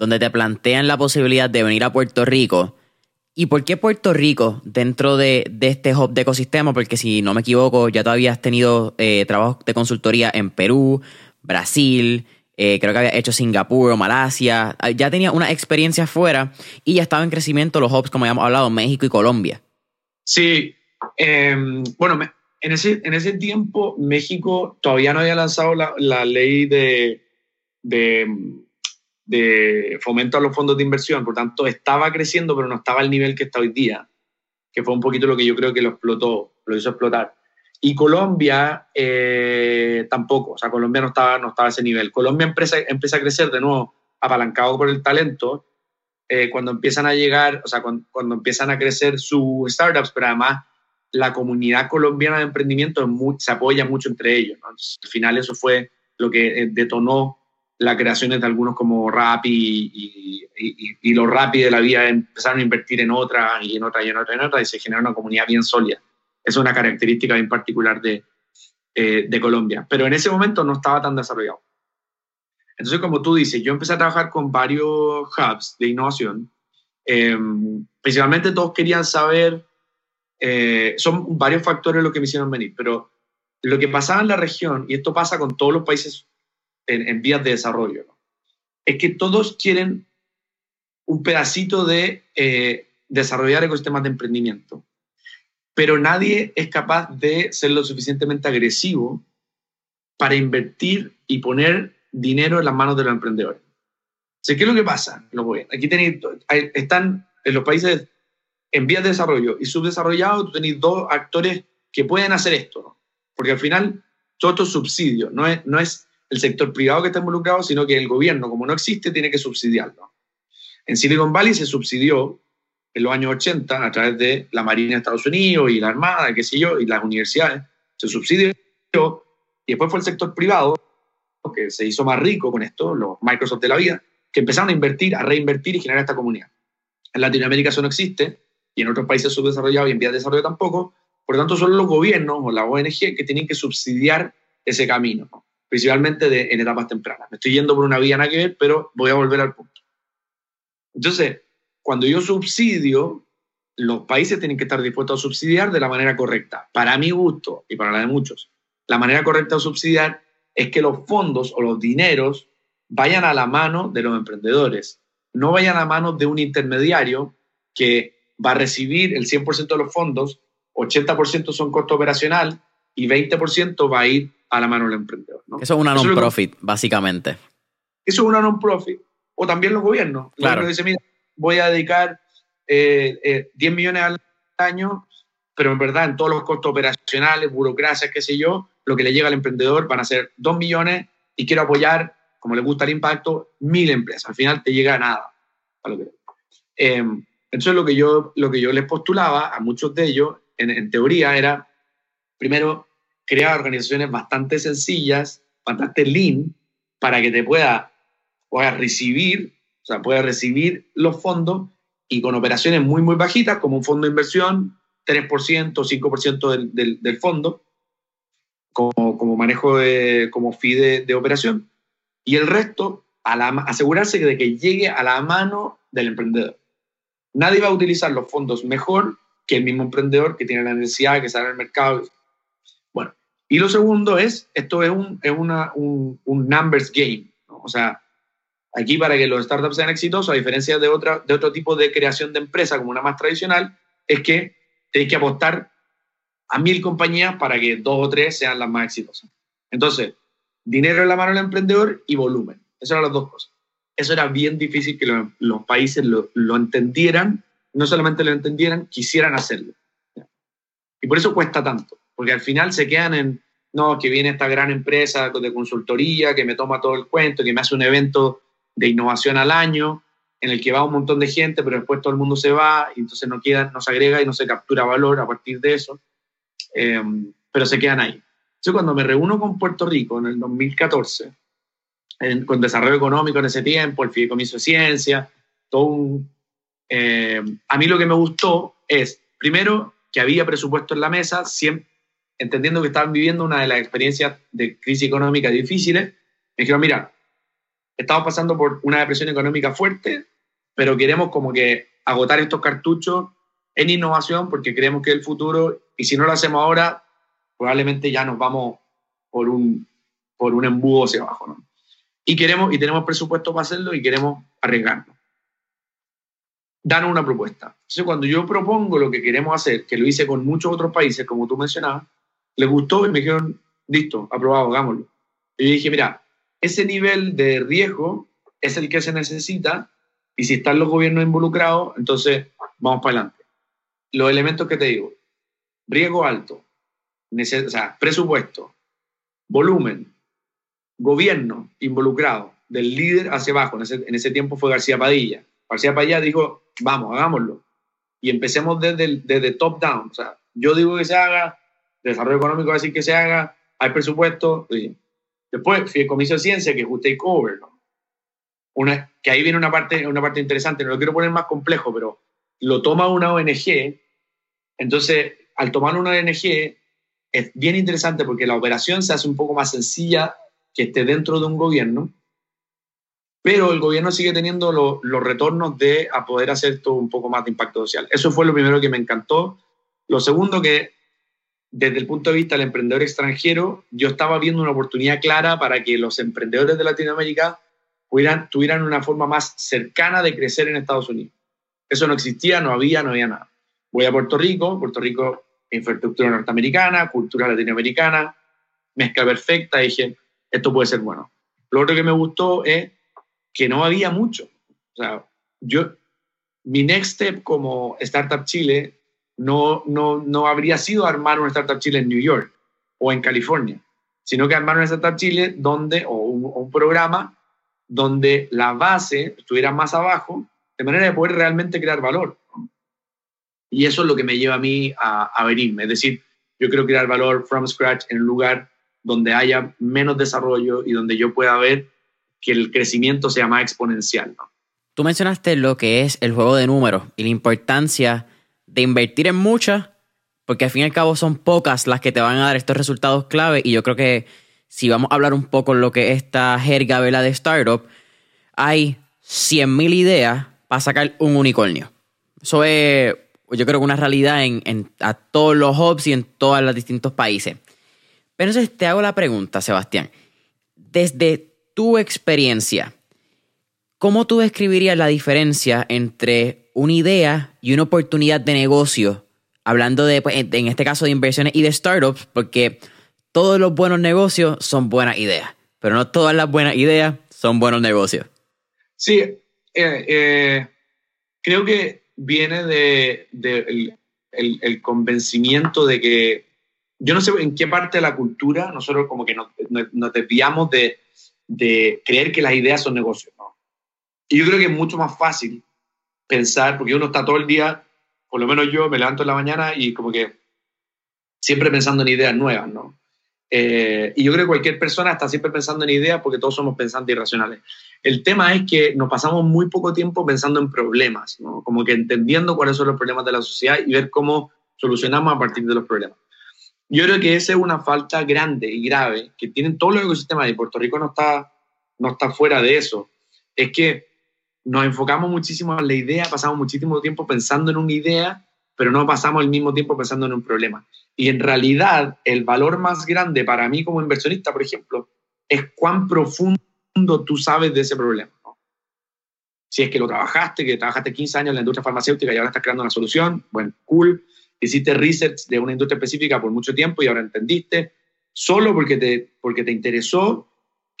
donde te plantean la posibilidad de venir a Puerto Rico. ¿Y por qué Puerto Rico dentro de, este hub de ecosistema? Porque si no me equivoco, ya todavía has tenido eh, trabajos de consultoría en Perú, Brasil, eh, creo que había hecho Singapur o Malasia, ah, ya tenía una experiencia afuera y ya estaba en crecimiento los hubs, como ya hablado, México y Colombia. Sí, em, bueno, en ese, en ese tiempo México todavía no había lanzado la, la ley de, de, de, fomento a los fondos de inversión, por tanto estaba creciendo, pero no estaba al nivel que está hoy día, que fue un poquito lo que yo creo que lo explotó, lo hizo explotar. Y Colombia eh, tampoco, o sea, Colombia no estaba, no estaba a ese nivel. Colombia empieza, a crecer de nuevo, apalancado por el talento, eh, cuando empiezan a llegar, o sea, cuando, empiezan a crecer sus startups, pero además la comunidad colombiana de emprendimiento se apoya mucho entre ellos. al final eso fue lo que eh, detonó las creaciones de algunos como Rappi y, y, y, Rappi de la vida empezaron a invertir en otra y en otra y en otra y en otra y se genera una comunidad bien sólida es una característica bien particular de, eh, de Colombia. Pero en ese momento no estaba tan desarrollado. Entonces, como tú dices, yo empecé a trabajar con varios hubs de innovación. Eh, principalmente todos querían saber, eh, son varios factores los que me hicieron venir, pero lo que pasaba en la región, y esto pasa con todos los países en, vías de desarrollo, es que todos quieren un pedacito de desarrollar ecosistemas de emprendimiento pero nadie es capaz de ser lo suficientemente agresivo para invertir y poner dinero en las manos de los emprendedores. ¿qué es lo que pasa? Aquí tenéis, están en los países en vías de desarrollo y subdesarrollados, tú tenéis dos actores que pueden hacer esto, porque al final todo esto es subsidio, no no es el sector privado que está involucrado, sino que el gobierno, como no existe, tiene que subsidiarlo. En Silicon Valley se subsidió en los años 80 a través de la Marina de Estados Unidos y la Armada, qué sé yo, y las universidades. Se subsidió y después fue el sector privado que se hizo más rico con esto, los Microsoft de la vida, que empezaron a invertir, a reinvertir y generar esta comunidad. En Latinoamérica eso no existe y en otros países subdesarrollados y en vías de desarrollo tampoco. Por lo tanto, son los gobiernos o la ONG que tienen que subsidiar ese camino, principalmente de, en etapas tempranas. Me estoy yendo por una vía nada que ver, pero voy a volver al punto. Entonces, cuando yo subsidio, los países tienen que estar dispuestos a subsidiar de la manera correcta. Para mi gusto y para la de muchos, la manera correcta de subsidiar es que los fondos o los dineros vayan a la mano de los emprendedores, no vayan a manos de un intermediario que va a recibir el 100% de los fondos, 80% son costo operacional y 20% va a ir a la mano del emprendedor. Eso es una non-profit, básicamente. Eso es una non-profit. O también los gobiernos. claro. dice, mira, voy a dedicar 10 eh, eh, millones al año, pero en verdad en todos los costos operacionales, burocracias, qué sé yo, lo que le llega al emprendedor van a ser 2 millones y quiero apoyar, como le gusta el impacto, mil empresas. Al final te llega nada. Eh, entonces lo que, yo, lo que yo les postulaba a muchos de ellos, en, teoría, era, primero, crear organizaciones bastante sencillas, bastante lean, para que te pueda, pueda recibir o sea, puede recibir los fondos y con operaciones muy, muy bajitas, como un fondo de inversión, 3%, 5% del, del, del, fondo, como, como, manejo de, como fee de, operación, y el resto, asegurarse de que llegue a la mano del emprendedor. Nadie va a utilizar los fondos mejor que el mismo emprendedor que tiene la necesidad, que sale al mercado. Y lo segundo es, esto es un, es una, un, un numbers game, ¿no? o sea, Aquí, para que los startups sean exitosos, a diferencia de, otra, de otro tipo de creación de empresa, como una más tradicional, es que tenéis que apostar a mil compañías para que dos o tres sean las más exitosas. Entonces, dinero en la mano del emprendedor y volumen. Esas eran las dos cosas. Eso era bien difícil que los países lo, lo, entendieran, no solamente lo entendieran, quisieran hacerlo. Y por eso cuesta tanto, porque al final se quedan en, no, que viene esta gran empresa de consultoría que me toma todo el cuento, que me hace un evento de innovación al año en el que va un montón de gente, pero después todo el mundo se va, y entonces no, queda, no se agrega y no se captura valor a partir de eso, eh, pero se quedan ahí. Yo cuando me reúno con Puerto Rico en el 2014, con desarrollo económico en ese tiempo, el fideicomiso de ciencia, todo un... Eh, a mí lo que me gustó es, primero, que había presupuesto en la mesa, siempre, entendiendo que estaban viviendo una de las experiencias de crisis económica difíciles, me dijeron, mira, estamos pasando por una depresión económica fuerte, pero queremos como que agotar estos cartuchos en innovación porque creemos que es el futuro y si no lo hacemos ahora, probablemente ya nos vamos por un, por un embudo hacia abajo. Y, queremos, y tenemos presupuesto para hacerlo y queremos arriesgarnos. Danos una propuesta. Entonces, cuando yo propongo lo que queremos hacer, que lo hice con muchos otros países, como tú mencionabas, les gustó y me dijeron, listo, aprobado, hagámoslo. Y dije, mira, ese nivel de riesgo es el que se necesita y si están los gobiernos involucrados, entonces vamos para adelante. Los elementos que te digo, riesgo alto, presupuesto, volumen, gobierno involucrado, del líder hacia abajo, en ese, en ese tiempo fue García Padilla. García Padilla dijo, vamos, hagámoslo. Y empecemos desde, desde top down. O sea, yo digo que se haga, desarrollo económico decir que se haga, hay presupuesto. Después, Fideicomiso de Ciencia, que es un takeover, ¿no? Una, que ahí viene una parte, una parte interesante, no lo quiero poner más complejo, pero lo toma una ONG, entonces al tomar una ONG es bien interesante porque la operación se hace un poco más sencilla que esté dentro de un gobierno, pero el gobierno sigue teniendo los retornos de a poder hacer todo un poco más de impacto social. Eso fue lo primero que me encantó. Lo segundo que desde el punto de vista del emprendedor extranjero, yo estaba viendo una oportunidad clara para que los emprendedores de Latinoamérica tuvieran una forma más cercana de crecer en Estados Unidos. Eso no existía, no había, no había nada. Voy a Puerto Rico, Puerto Rico, infraestructura norteamericana, cultura latinoamericana, mezcla perfecta, dije, esto puede ser bueno. Lo otro que me gustó es que no había mucho. O sea, yo, mi next step como Startup Chile no, no, no habría sido armar una Startup Chile en New York o en California, sino que armar una Startup Chile donde, o un, programa donde la base estuviera más abajo, de manera de poder realmente crear valor. Y eso es lo que me lleva a mí a, a venirme. Es decir, yo quiero crear valor from scratch en un lugar donde haya menos desarrollo y donde yo pueda ver que el crecimiento sea más exponencial. Tú mencionaste lo que es el juego de números y la importancia de invertir en muchas, porque al fin y al cabo son pocas las que te van a dar estos resultados clave. Y yo creo que si vamos a hablar un poco lo que es esta jerga vela de startup, hay 100.000 ideas para sacar un unicornio. Eso es, yo creo que una realidad en, en a todos los hubs y en todos los distintos países. Pero entonces te hago la pregunta, Sebastián. Desde tu experiencia, ¿cómo tú describirías la diferencia entre una idea y una oportunidad de negocio, hablando de, pues, en este caso de inversiones y de startups, porque todos los buenos negocios son buenas ideas, pero no todas las buenas ideas son buenos negocios. Sí, eh, eh, creo que viene de, el, convencimiento de que, yo no sé en qué parte de la cultura nosotros como que nos, nos desviamos de, de, creer que las ideas son negocios. ¿no? Y yo creo que es mucho más fácil pensar, porque uno está todo el día, por lo menos yo me levanto en la mañana y como que siempre pensando en ideas nuevas, ¿no? Eh, y yo creo que cualquier persona está siempre pensando en ideas porque todos somos pensantes irracionales. El tema es que nos pasamos muy poco tiempo pensando en problemas, ¿no? Como que entendiendo cuáles son los problemas de la sociedad y ver cómo solucionamos a partir de los problemas. Yo creo que esa es una falta grande y grave que tienen todos los ecosistemas y Puerto Rico no está, no está fuera de eso. Es que nos enfocamos muchísimo en la idea, pasamos muchísimo tiempo pensando en una idea, pero no pasamos el mismo tiempo pensando en un problema. Y en realidad, el valor más grande para mí como inversionista, por ejemplo, es cuán profundo tú sabes de ese problema. Si es que lo trabajaste, que trabajaste 15 años en la industria farmacéutica y ahora estás creando una solución, bueno, cool. Hiciste research de una industria específica por mucho tiempo y ahora entendiste, solo porque te, porque te interesó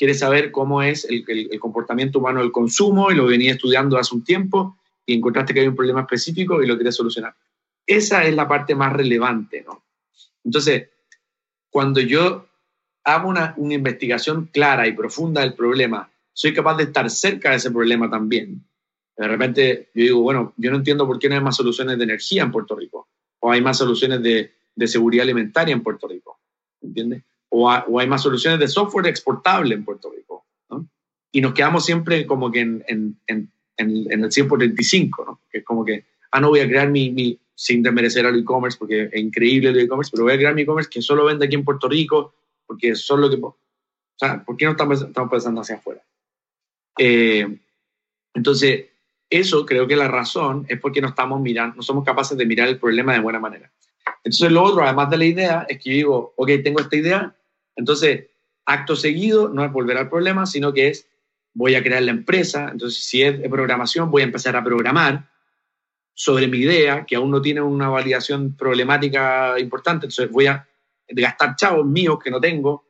quieres saber cómo es el, comportamiento humano del consumo y lo venía estudiando hace un tiempo y encontraste que hay un problema específico y lo quieres solucionar. Esa es la parte más relevante, ¿no? Entonces, cuando yo hago una, una investigación clara y profunda del problema, soy capaz de estar cerca de ese problema también. De repente yo digo, bueno, yo no entiendo por qué no hay más soluciones de energía en Puerto Rico, o hay más soluciones de, de seguridad alimentaria en Puerto Rico, ¿entiendes? O, o, hay más soluciones de software exportable en Puerto Rico, ¿no? Y nos quedamos siempre como que en, en, en, en el 100 por 35, ¿no? Que es como que, ah, no voy a crear mi, mi sin desmerecer al e-commerce, porque es increíble el e-commerce, pero voy a crear mi e-commerce que solo vende aquí en Puerto Rico, porque es lo que... O sea, ¿por qué no estamos, estamos pensando hacia afuera? Eh, entonces, eso creo que la razón es porque no estamos mirando, no somos capaces de mirar el problema de buena manera. Entonces, lo otro, además de la idea, es que yo digo, ok, tengo esta idea, entonces, acto seguido no es volver al problema, sino que es, voy a crear la empresa, entonces, si es programación, voy a empezar a programar sobre mi idea, que aún no tiene una validación problemática importante, entonces voy a gastar chavos míos que no tengo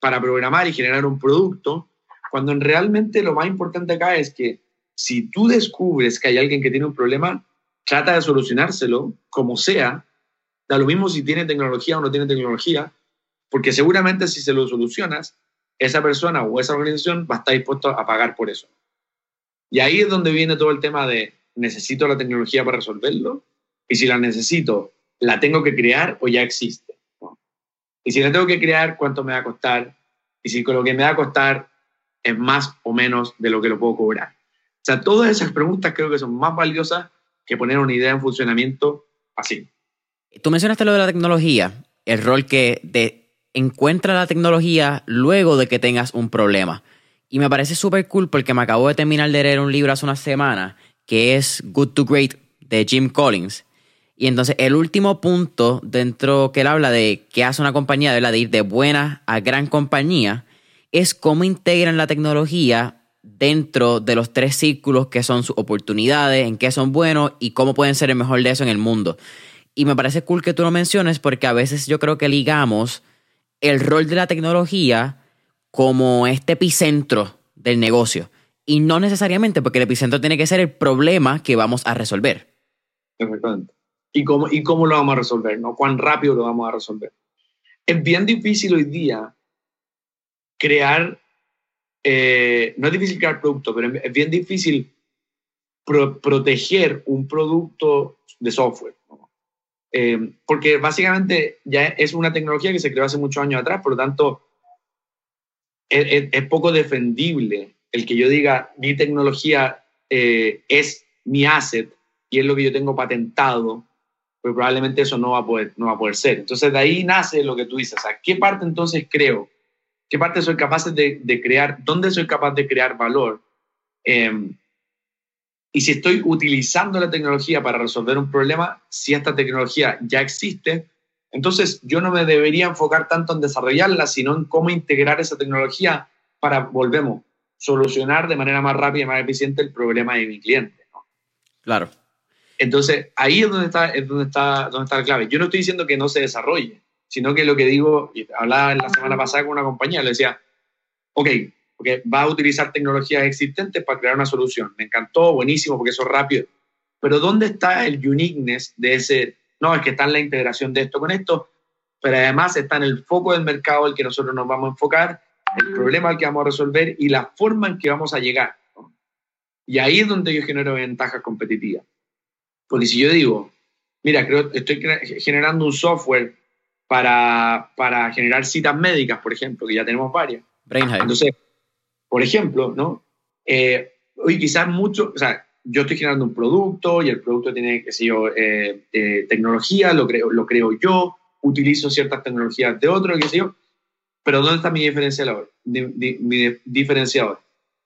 para programar y generar un producto, cuando realmente lo más importante acá es que si tú descubres que hay alguien que tiene un problema, trata de solucionárselo como sea, da lo mismo si tiene tecnología o no tiene tecnología, porque seguramente si se lo solucionas, esa persona o esa organización va a estar dispuesto a pagar por eso. Y ahí es donde viene todo el tema de necesito la tecnología para resolverlo, y si la necesito, la tengo que crear o ya existe. Y si la tengo que crear, ¿cuánto me va a costar? Y si con lo que me va a costar es más o menos de lo que lo puedo cobrar. O sea, todas esas preguntas creo que son más valiosas que poner una idea en funcionamiento así. Tú mencionaste lo de la tecnología, el rol que de, encuentra la tecnología luego de que tengas un problema. Y me parece súper cool porque me acabo de terminar de leer un libro hace una semana que es Good to Great de Jim Collins. Y entonces el último punto dentro que él habla de qué hace una compañía, de ir de buena a gran compañía, es cómo integran la tecnología dentro de los tres círculos que son sus oportunidades, en qué son buenos y cómo pueden ser el mejor de eso en el mundo. Y me parece cool que tú lo menciones porque a veces yo creo que ligamos el rol de la tecnología como este epicentro del negocio. Y no necesariamente porque el epicentro tiene que ser el problema que vamos a resolver. Exactamente. ¿Y cómo, ¿Y cómo lo vamos a resolver? ¿no? ¿Cuán rápido lo vamos a resolver? Es bien difícil hoy día crear eh, no es difícil crear producto, pero es bien difícil proteger un producto de software. Eh, porque básicamente ya es una tecnología que se creó hace muchos años atrás, por lo tanto, es, poco defendible el que yo diga mi tecnología eh, es mi asset y es lo que yo tengo patentado, pues probablemente eso no va a poder, no va a poder ser. Entonces de ahí nace lo que tú dices. ¿A qué parte entonces creo qué parte soy capaz de, crear, dónde soy capaz de crear valor. Em, y si estoy utilizando la tecnología para resolver un problema, si esta tecnología ya existe, entonces yo no me debería enfocar tanto en desarrollarla, sino en cómo integrar esa tecnología para, volvemos, solucionar de manera más rápida y más eficiente el problema de mi cliente. Claro. Entonces, ahí es donde está, es donde está, donde está la clave. Yo no estoy diciendo que no se desarrolle sino que lo que digo, y hablaba la semana pasada con una compañía, le decía, ok, porque va a utilizar tecnologías existentes para crear una solución. Me encantó, buenísimo, porque eso es rápido. Pero ¿dónde está el uniqueness de ese? No, es que está en la integración de esto con esto, pero además está en el foco del mercado al que nosotros nos vamos a enfocar, el problema al que vamos a resolver y la forma en que vamos a llegar. Y ahí es donde yo genero ventajas competitivas. Porque si yo digo, mira, creo, estoy generando un software para, para generar citas médicas, por ejemplo, que ya tenemos varias. Entonces, por ejemplo, ¿no? Eh, hoy quizás mucho, o sea, yo estoy generando un producto y el producto tiene, qué sé yo, eh, eh, tecnología, lo creo, lo creo yo, utilizo ciertas tecnologías de otro, qué sé yo, pero ¿dónde está mi diferenciador? mi diferenciador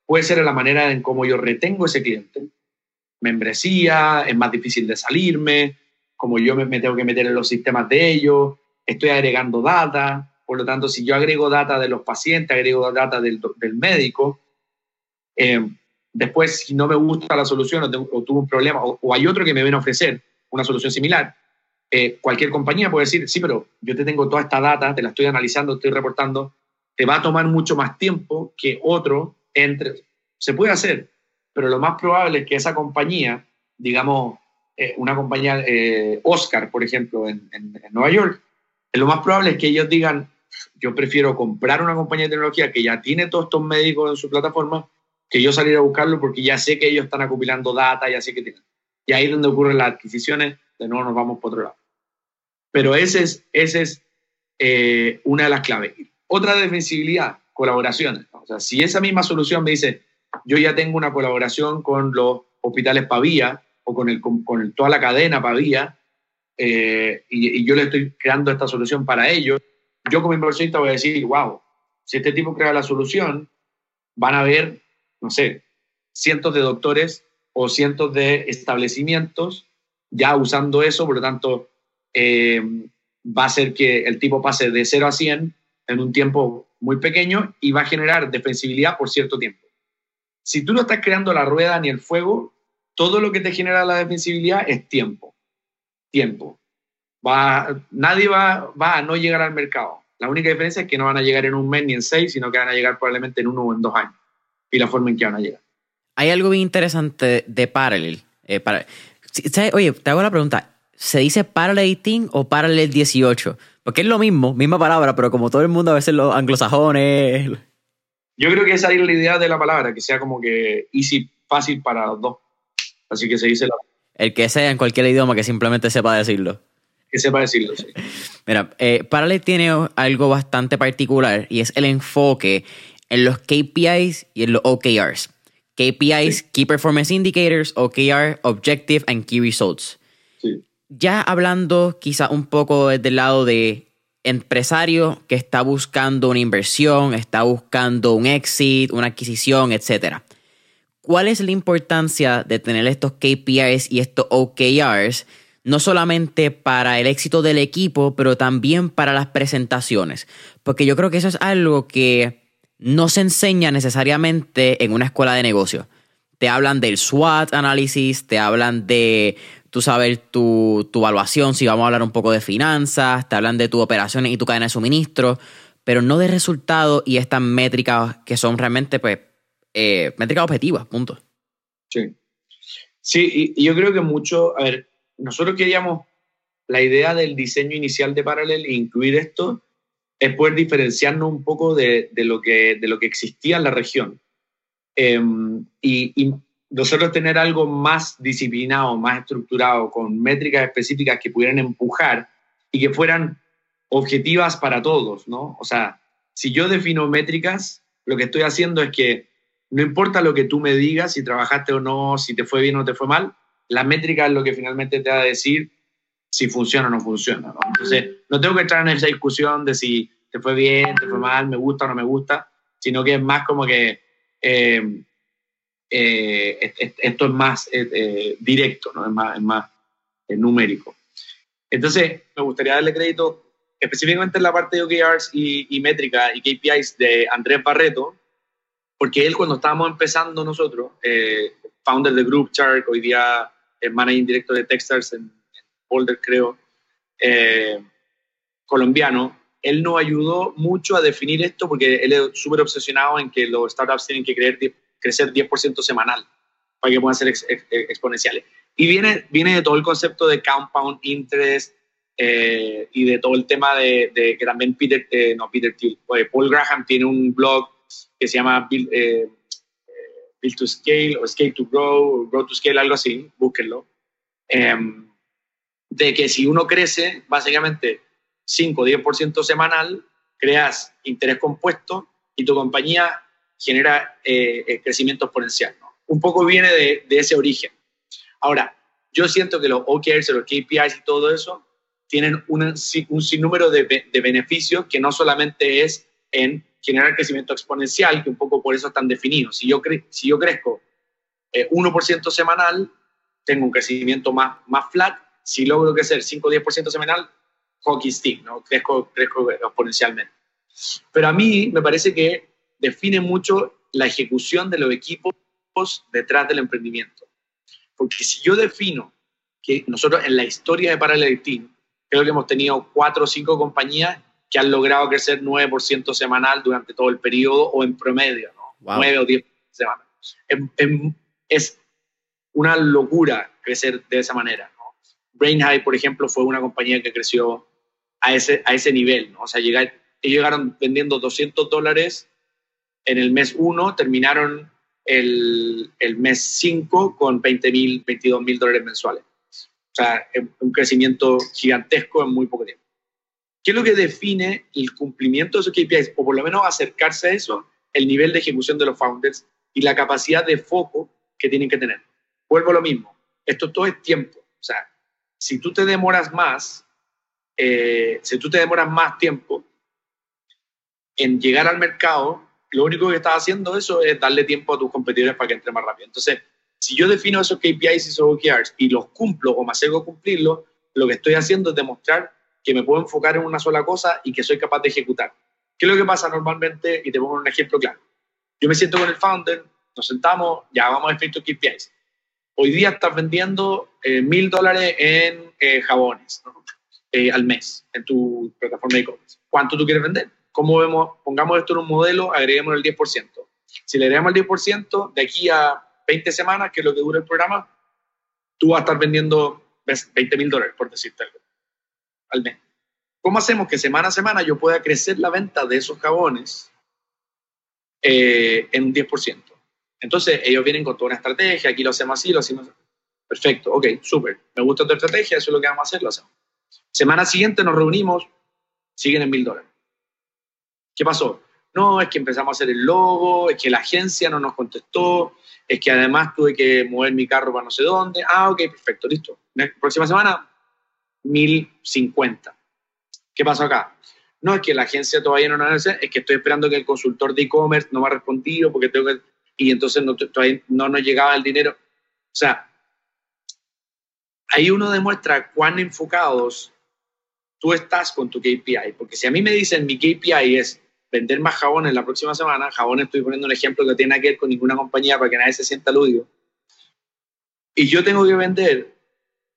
puede ser la manera en cómo yo retengo ese cliente, membresía, es más difícil de salirme, como yo me, me tengo que meter en los sistemas de ellos, estoy agregando data, por lo tanto, si yo agrego data de los pacientes, agrego data del, del médico, eh, después, si no me gusta la solución o, tengo, tuve un problema, o, hay otro que me viene a ofrecer una solución similar, eh, cualquier compañía puede decir, sí, pero yo te tengo toda esta data, te la estoy analizando, estoy reportando, te va a tomar mucho más tiempo que otro entre... Se puede hacer, pero lo más probable es que esa compañía, digamos, eh, una compañía, Oscar, por ejemplo, en, en, en Nueva York, lo más probable es que ellos digan, yo prefiero comprar una compañía de tecnología que ya tiene todos estos médicos en su plataforma que yo salir a buscarlo porque ya sé que ellos están acumulando data, ya sé que tienen. Y ahí es donde ocurren las adquisiciones, de nuevo nos vamos por otro lado. Pero ese es, ese es eh, una de las claves. Otra defensibilidad, colaboraciones. O sea, si esa misma solución me dice, yo ya tengo una colaboración con los hospitales Pavía o con, el, con, toda la cadena Pavía, eh, y, y, yo le estoy creando esta solución para ellos, yo como inversionista voy a decir, wow, si este tipo crea la solución, van a haber, no sé, cientos de doctores o cientos de establecimientos ya usando eso, por lo tanto, eh, va a hacer que el tipo pase de 0 a 100 en un tiempo muy pequeño y va a generar defensibilidad por cierto tiempo. Si tú no estás creando la rueda ni el fuego, todo lo que te genera la defensibilidad es tiempo. Tiempo. Va, nadie va, va a no llegar al mercado. La única diferencia es que no van a llegar en un mes ni en seis, sino que van a llegar probablemente en uno o en dos años. Y la forma en que van a llegar. Hay algo bien interesante de Parallel. Eh, para, oye, te hago la pregunta. ¿Se dice Parallel 18 o Parallel 18? Porque es lo mismo, misma palabra, pero como todo el mundo a veces los anglosajones. Yo creo que esa es la idea de la palabra, que sea como que easy, fácil para los dos. Así que se dice la. El que sea en cualquier idioma que simplemente sepa decirlo que sepa decirlo. Sí. Mira, eh, Parallel tiene algo bastante particular y es el enfoque en los KPIs y en los OKRs. KPIs, Key Performance Indicators, OKR, Objective and Key Results. Sí. Ya hablando quizá un poco desde el lado de empresario que está buscando una inversión, está buscando un exit, una adquisición, etc. ¿Cuál es la importancia de tener estos KPIs y estos OKRs no solamente para el éxito del equipo, pero también para las presentaciones. Porque yo creo que eso es algo que no se enseña necesariamente en una escuela de negocio. Te hablan del SWOT análisis, te hablan de tú saber tu, tu, evaluación, si vamos a hablar un poco de finanzas, te hablan de tu operaciones y tu cadena de suministro, pero no de resultados y estas métricas que son realmente, pues, eh, métricas objetivas, punto. Sí. Sí, y yo creo que mucho, a ver, nosotros queríamos, la idea del diseño inicial de Parallel e incluir esto es poder diferenciarnos un poco de, lo, que, de lo que existía en la región. Em, y, nosotros tener algo más disciplinado, más estructurado, con métricas específicas que pudieran empujar y que fueran objetivas para todos, ¿no? O sea, si yo defino métricas, lo que estoy haciendo es que no importa lo que tú me digas, si trabajaste o no, si te fue bien o te fue mal, la métrica es lo que finalmente te va a decir si funciona o no funciona. Entonces, no tengo que entrar en esa discusión de si te fue bien, te fue mal, me gusta o no me gusta, sino que es más como que eh, eh, esto es más eh, directo, ¿no? es más, es más numérico. Entonces, me gustaría darle crédito específicamente en la parte de OKRs y, y métrica y KPIs de Andrés Barreto, porque él cuando estábamos empezando nosotros, founder de Group Shark, hoy día el managing director de Techstars en, Boulder, creo, eh, colombiano, él nos ayudó mucho a definir esto porque él es súper obsesionado en que los startups tienen que crecer 10% semanal para que puedan ser exponenciales. Y viene, viene de todo el concepto de compound interest eh, y de todo el tema de, que también Peter, eh, no Peter Thiel, Paul Graham tiene un blog que se llama Build to Scale o Scale to Grow o Grow to Scale, algo así, búsquenlo. Em, de que si uno crece básicamente 5 o 10% semanal, creas interés compuesto y tu compañía genera eh, eh, crecimiento exponencial. Un poco viene de, de, ese origen. Ahora, yo siento que los OKRs, los KPIs y todo eso tienen un sinnúmero de, de beneficios que no solamente es en generar crecimiento exponencial, que un poco por eso están definidos. Si yo, si yo crezco 1% eh, semanal, tengo un crecimiento más, más flat. Si logro crecer 5 o 10% semanal, hockey stick, ¿no? crezco, crezco exponencialmente. Pero a mí me parece que define mucho la ejecución de los equipos detrás del emprendimiento. Porque si yo defino que nosotros en la historia de Parallel Team, creo que hemos tenido cuatro o cinco compañías que han logrado crecer 9% semanal durante todo el periodo o en promedio, ¿no? 9 o 10 semanas. Es, una locura crecer de esa manera. ¿no? Brain High, por ejemplo, fue una compañía que creció a ese, a ese nivel. ¿no? O sea, ellos llegaron vendiendo 200 dólares en el mes 1, terminaron el, el mes 5 con 20 mil, 22 mil dólares mensuales. O sea, un crecimiento gigantesco en muy poco tiempo. ¿Qué es lo que define el cumplimiento de esos KPIs? O por lo menos acercarse a eso, el nivel de ejecución de los founders y la capacidad de foco que tienen que tener. Vuelvo a lo mismo. Esto todo es tiempo. O sea, si tú te demoras más, eh, si tú te demoras más tiempo en llegar al mercado, lo único que estás haciendo eso es darle tiempo a tus competidores para que entren más rápido. Entonces, si yo defino esos KPIs y esos OKRs y los cumplo o me acerco a cumplirlos, lo que estoy haciendo es demostrar que me puedo enfocar en una sola cosa y que soy capaz de ejecutar. ¿Qué es lo que pasa normalmente? Y te pongo un ejemplo claro. Yo me siento con el founder, nos sentamos, ya vamos a tus KPIs. Hoy día estás vendiendo eh, mil dólares en eh, jabones eh, al mes en tu plataforma de e-commerce. ¿Cuánto tú quieres vender? ¿Cómo vemos? Pongamos esto en un modelo, agreguemos el 10%. Si le agregamos el 10%, de aquí a 20 semanas, que es lo que dura el programa, tú vas a estar vendiendo 20 mil dólares, por decirte algo, al mes. ¿Cómo hacemos que semana a semana yo pueda crecer la venta de esos jabones en un 10%? Entonces, ellos vienen con toda una estrategia, aquí lo hacemos así, lo hacemos así. Perfecto, ok, súper. Me gusta tu estrategia, eso es lo que vamos a hacer, lo hacemos. Semana siguiente nos reunimos, siguen en mil dólares. ¿Qué pasó? No, es que empezamos a hacer el logo, es que la agencia no nos contestó, es que además tuve que mover mi carro para no sé dónde. Ah, ok, perfecto, listo. próxima semana, 1050. ¿Qué pasó acá? No, es que la agencia todavía no nos es que estoy esperando que el consultor de e-commerce no me ha respondido porque tengo que y entonces no, todavía no nos llegaba el dinero. O sea, ahí uno demuestra cuán enfocados tú estás con tu KPI, porque si a mí me dicen mi KPI es vender más jabones la próxima semana, jabones estoy poniendo un ejemplo que tiene que ver con ninguna compañía para que nadie se sienta aludido, y yo tengo que vender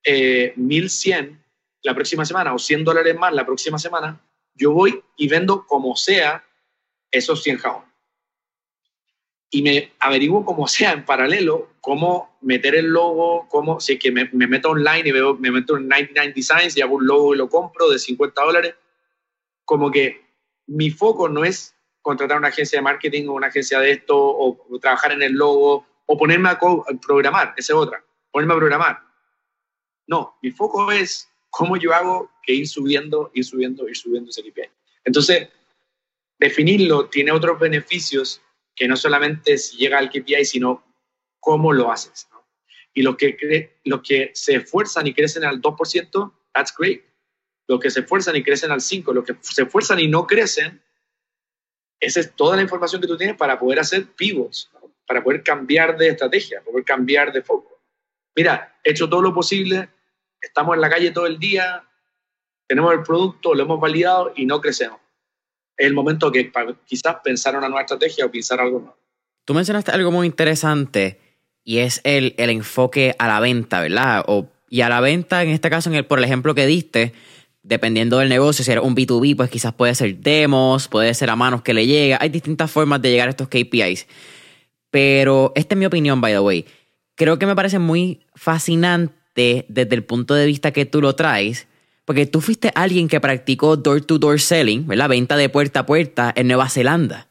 eh, 1100 la próxima semana o 100 dólares más la próxima semana, yo voy y vendo como sea esos 100 jabones y me averiguo como sea en paralelo cómo meter el logo, cómo, si es que me, meto online y veo, me meto en 99 Designs y hago un logo y lo compro de 50 dólares, como que mi foco no es contratar una agencia de marketing o una agencia de esto o, trabajar en el logo o ponerme a, programar, esa es otra, ponerme a programar. No, mi foco es cómo yo hago que ir subiendo, ir subiendo, ir subiendo ese KPI. Entonces, definirlo tiene otros beneficios que no solamente si llega al KPI, sino cómo lo haces. Y los que, los que se esfuerzan y crecen al 2%, that's great. Los que se esfuerzan y crecen al 5%, los que se esfuerzan y no crecen, esa es toda la información que tú tienes para poder hacer pivots, para poder cambiar de estrategia, poder cambiar de foco. Mira, he hecho todo lo posible, estamos en la calle todo el día, tenemos el producto, lo hemos validado y no crecemos es el momento que quizás pensar una nueva estrategia o pensar algo nuevo. Tú mencionaste algo muy interesante y es el, el enfoque a la venta, ¿verdad? O, y a la venta, en este caso, en el, por el ejemplo que diste, dependiendo del negocio, si era un B2B, pues quizás puede ser demos, puede ser a manos que le llega. Hay distintas formas de llegar a estos KPIs. Pero esta es mi opinión, by the way. Creo que me parece muy fascinante desde el punto de vista que tú lo traes, porque tú fuiste alguien que practicó door-to-door selling, ¿verdad? Venta de puerta a puerta en Nueva Zelanda.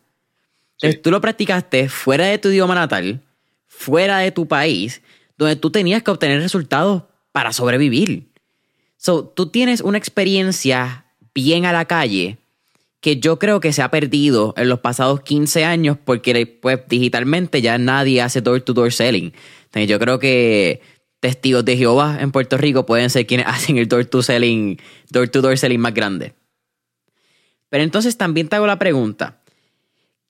Entonces tú lo practicaste fuera de tu idioma natal, fuera de tu país, donde tú tenías que obtener resultados para sobrevivir. So, tú tienes una experiencia bien a la calle que yo creo que se ha perdido en los pasados 15 años porque pues, digitalmente ya nadie hace door-to-door -door selling. Entonces, yo creo que testigos de Jehová en Puerto Rico pueden ser quienes hacen el door to selling, door to door selling más grande. Pero entonces también te hago la pregunta,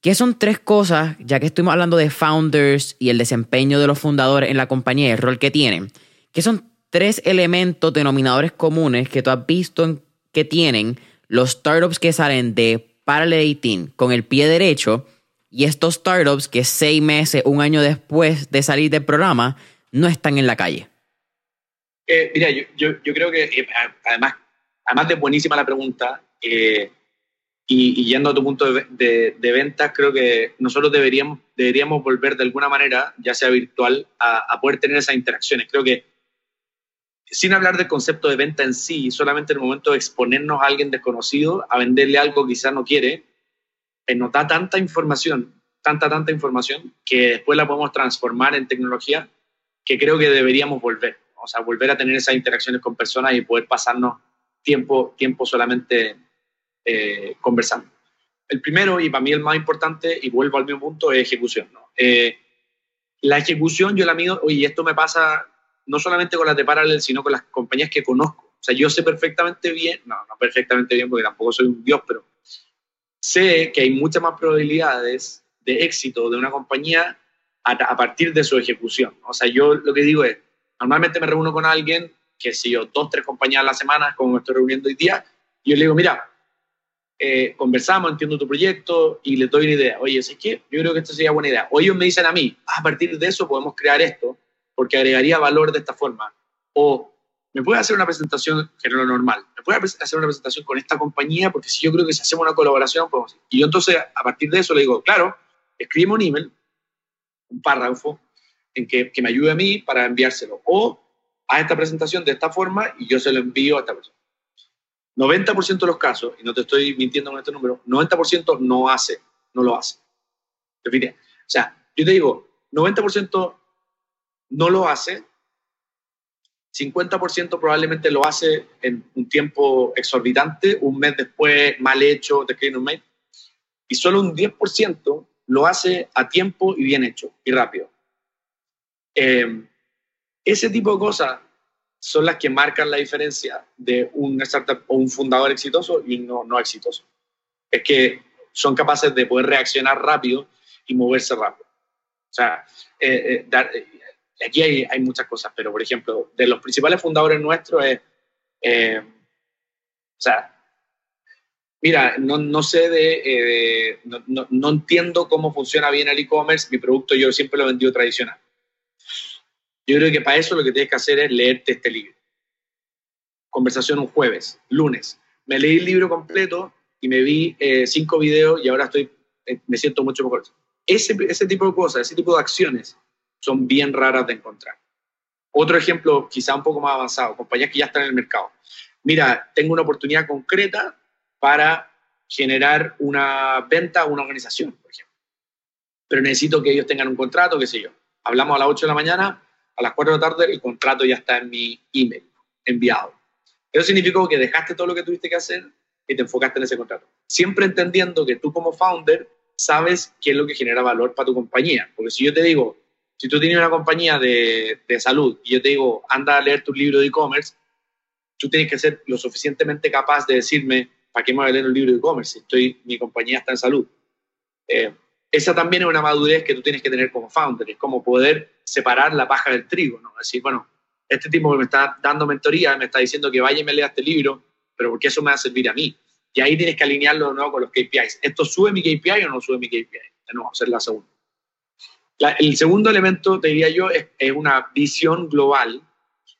¿qué son tres cosas, ya que estuvimos hablando de founders y el desempeño de los fundadores en la compañía y el rol que tienen, qué son tres elementos denominadores comunes que tú has visto que tienen los startups que salen de Parallel con el pie derecho y estos startups que seis meses, un año después de salir del programa, no están en la calle? Eh, mira, yo, yo, yo, creo que eh, además, además de buenísima la pregunta, eh, y, yendo a tu punto de, de, ventas, creo que nosotros deberíamos, deberíamos volver de alguna manera, ya sea virtual, a, a, poder tener esas interacciones. Creo que, sin hablar del concepto de venta en sí, solamente en el momento de exponernos a alguien desconocido, a venderle algo que quizás no quiere, nos da tanta información tanta, tanta información que después la podemos transformar en tecnología que creo que deberíamos volver. O sea, volver a tener esas interacciones con personas y poder pasarnos tiempo, tiempo solamente eh, conversando. El primero, y para mí el más importante, y vuelvo al mismo punto, es ejecución. ¿no? Eh, la ejecución yo la mido, oye, esto me pasa no solamente con las de Parallel, sino con las compañías que conozco. O sea, yo sé perfectamente bien, no, no perfectamente bien porque tampoco soy un dios, pero sé que hay muchas más probabilidades de éxito de una compañía a, partir de su ejecución. O sea, yo lo que digo es, normalmente me reúno con alguien, que si yo, dos, tres compañías a la semana, como me estoy reuniendo hoy día, y yo le digo, mira, eh, conversamos, entiendo tu proyecto y le doy una idea. Oye, ¿es que Yo creo que esto sería buena idea. O ellos me dicen a mí, ah, a partir de eso podemos crear esto, porque agregaría valor de esta forma. O me puede hacer una presentación, que no es lo normal, me puede hacer una presentación con esta compañía, porque si yo creo que si hacemos una colaboración, podemos... Y yo entonces, a partir de eso, le digo, claro, escribe un email, un párrafo, en que, que me ayude a mí para enviárselo. O haz esta presentación de esta forma y yo se lo envío a esta persona. 90% de los casos, y no te estoy mintiendo con este número, 90% no hace, no lo hace. O sea, yo te digo, 90% no lo hace, 50% probablemente lo hace en un tiempo exorbitante, un mes después, mal hecho, de escribir un mail, y solo un 10% lo hace a tiempo y bien hecho y rápido. Eh, ese tipo de cosas son las que marcan la diferencia de un startup o un fundador exitoso y no, no exitoso. Es que son capaces de poder reaccionar rápido y moverse rápido. O sea, eh, eh, aquí hay, hay, muchas cosas, pero por ejemplo, de los principales fundadores nuestros es, o sea, Mira, no, no sé de, eh, no, no, no, entiendo cómo funciona bien el e-commerce. Mi producto yo siempre lo he vendido tradicional. Yo creo que para eso lo que tienes que hacer es leerte este libro. Conversación un jueves, lunes. Me leí el libro completo y me vi eh, cinco videos y ahora estoy, eh, me siento mucho mejor. Ese, ese tipo de cosas, ese tipo de acciones son bien raras de encontrar. Otro ejemplo, quizá un poco más avanzado, compañías que ya están en el mercado. Mira, tengo una oportunidad concreta para generar una venta a una organización, por ejemplo. Pero necesito que ellos tengan un contrato, qué sé yo. Hablamos a las 8 de la mañana, a las 4 de la tarde el contrato ya está en mi email, enviado. Eso significó que dejaste todo lo que tuviste que hacer y te enfocaste en ese contrato. Siempre entendiendo que tú como founder sabes qué es lo que genera valor para tu compañía. Porque si yo te digo, si tú tienes una compañía de, de salud y yo te digo, anda a leer tu libro de e-commerce, tú tienes que ser lo suficientemente capaz de decirme, ¿para qué me voy a leer un libro de e-commerce? Estoy, mi compañía está en salud. Eh, esa también es una madurez que tú tienes que tener como founder, es como poder separar la paja del trigo, ¿no? Es decir, bueno, este tipo que me está dando mentoría me está diciendo que vaya y me lea este libro, pero ¿por qué eso me va a servir a mí? Y ahí tienes que alinearlo de nuevo con los KPIs. ¿Esto sube mi KPI o no sube mi KPI? De nuevo, hacer la segunda. el segundo elemento, te diría yo, es, es, una visión global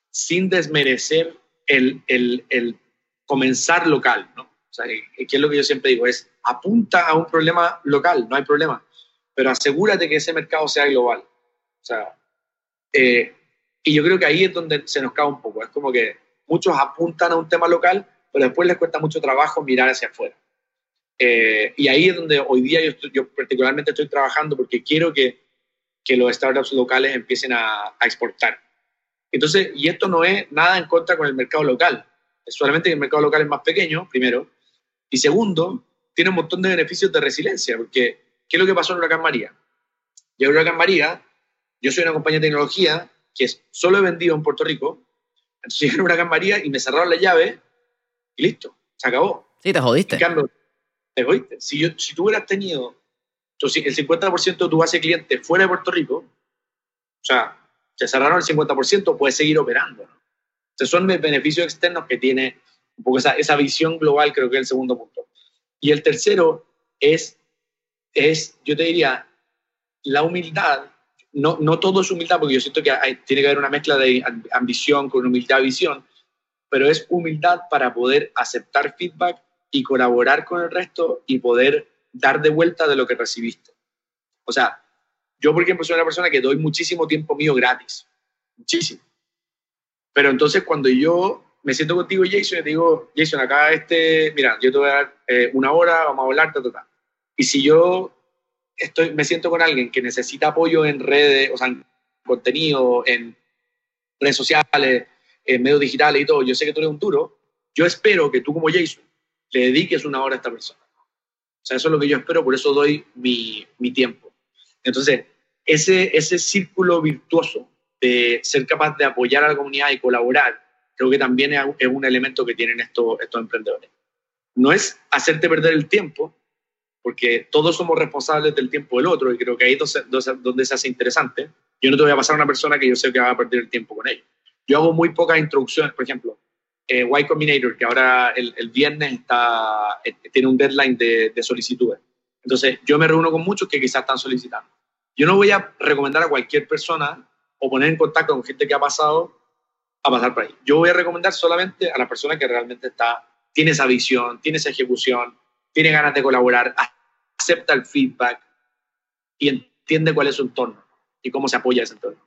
sin desmerecer el, el, el comenzar local, ¿no? O sea, ¿qué es lo que yo siempre digo? Es apunta a un problema local, no hay problema, pero asegúrate que ese mercado sea global. O sea, eh, y yo creo que ahí es donde se nos cae un poco. Es como que muchos apuntan a un tema local, pero después les cuesta mucho trabajo mirar hacia afuera. Eh, y ahí es donde hoy día yo, estoy, yo particularmente estoy trabajando porque quiero que, que los startups locales empiecen a, a, exportar. Entonces, y esto no es nada en contra con el mercado local, es solamente que el mercado local es más pequeño, primero, y segundo, tiene un montón de beneficios de resiliencia, porque ¿qué es lo que pasó en Huracán María? Y en Huracán María, yo soy una compañía de tecnología que solo he vendido en Puerto Rico, entonces llegué en Huracán María y me cerraron la llave y listo, se acabó. Sí, te jodiste. te jodiste. Si, yo, si tú hubieras tenido entonces, el 50% de tu base de clientes fuera de Puerto Rico, o sea, se cerraron el 50%, puedes seguir operando. ¿no? Entonces, son beneficios externos que tiene un poco esa, esa visión global, creo que es el segundo punto. Y el tercero es, es yo te diría, la humildad. No, no todo es humildad, porque yo siento que hay, tiene que haber una mezcla de ambición con humildad, visión, pero es humildad para poder aceptar feedback y colaborar con el resto y poder dar de vuelta de lo que recibiste. O sea, yo, por ejemplo, soy una persona que doy muchísimo tiempo mío gratis, muchísimo. Pero entonces cuando yo me siento contigo, Jason, y te digo, Jason, acá este, mira, yo te voy a dar eh, una hora, vamos a hablar, ta, ta, ta. Y si yo estoy, me siento con alguien que necesita apoyo en redes, o sea, en contenido, en redes sociales, en medios digitales y todo, yo sé que tú eres un duro, yo espero que tú como Jason le dediques una hora a esta persona. O sea, eso es lo que yo espero, por eso doy mi, mi tiempo. Entonces, ese, ese círculo virtuoso de ser capaz de apoyar a la comunidad y colaborar, creo que también es un elemento que tienen estos, estos emprendedores. No es hacerte perder el tiempo, porque todos somos responsables del tiempo del otro y creo que ahí es donde se hace interesante. Yo no te voy a pasar a una persona que yo sé que va a perder el tiempo con ella. Yo hago muy pocas introducciones, por ejemplo, eh, Y Combinator, que ahora el, el viernes está, eh, tiene un deadline de, de, solicitudes. Entonces, yo me reúno con muchos que quizás están solicitando. Yo no voy a recomendar a cualquier persona o poner en contacto con gente que ha pasado a pasar por ahí. Yo voy a recomendar solamente a la persona que realmente está, tiene esa visión, tiene esa ejecución, tiene ganas de colaborar, acepta el feedback y entiende cuál es su entorno y cómo se apoya ese entorno.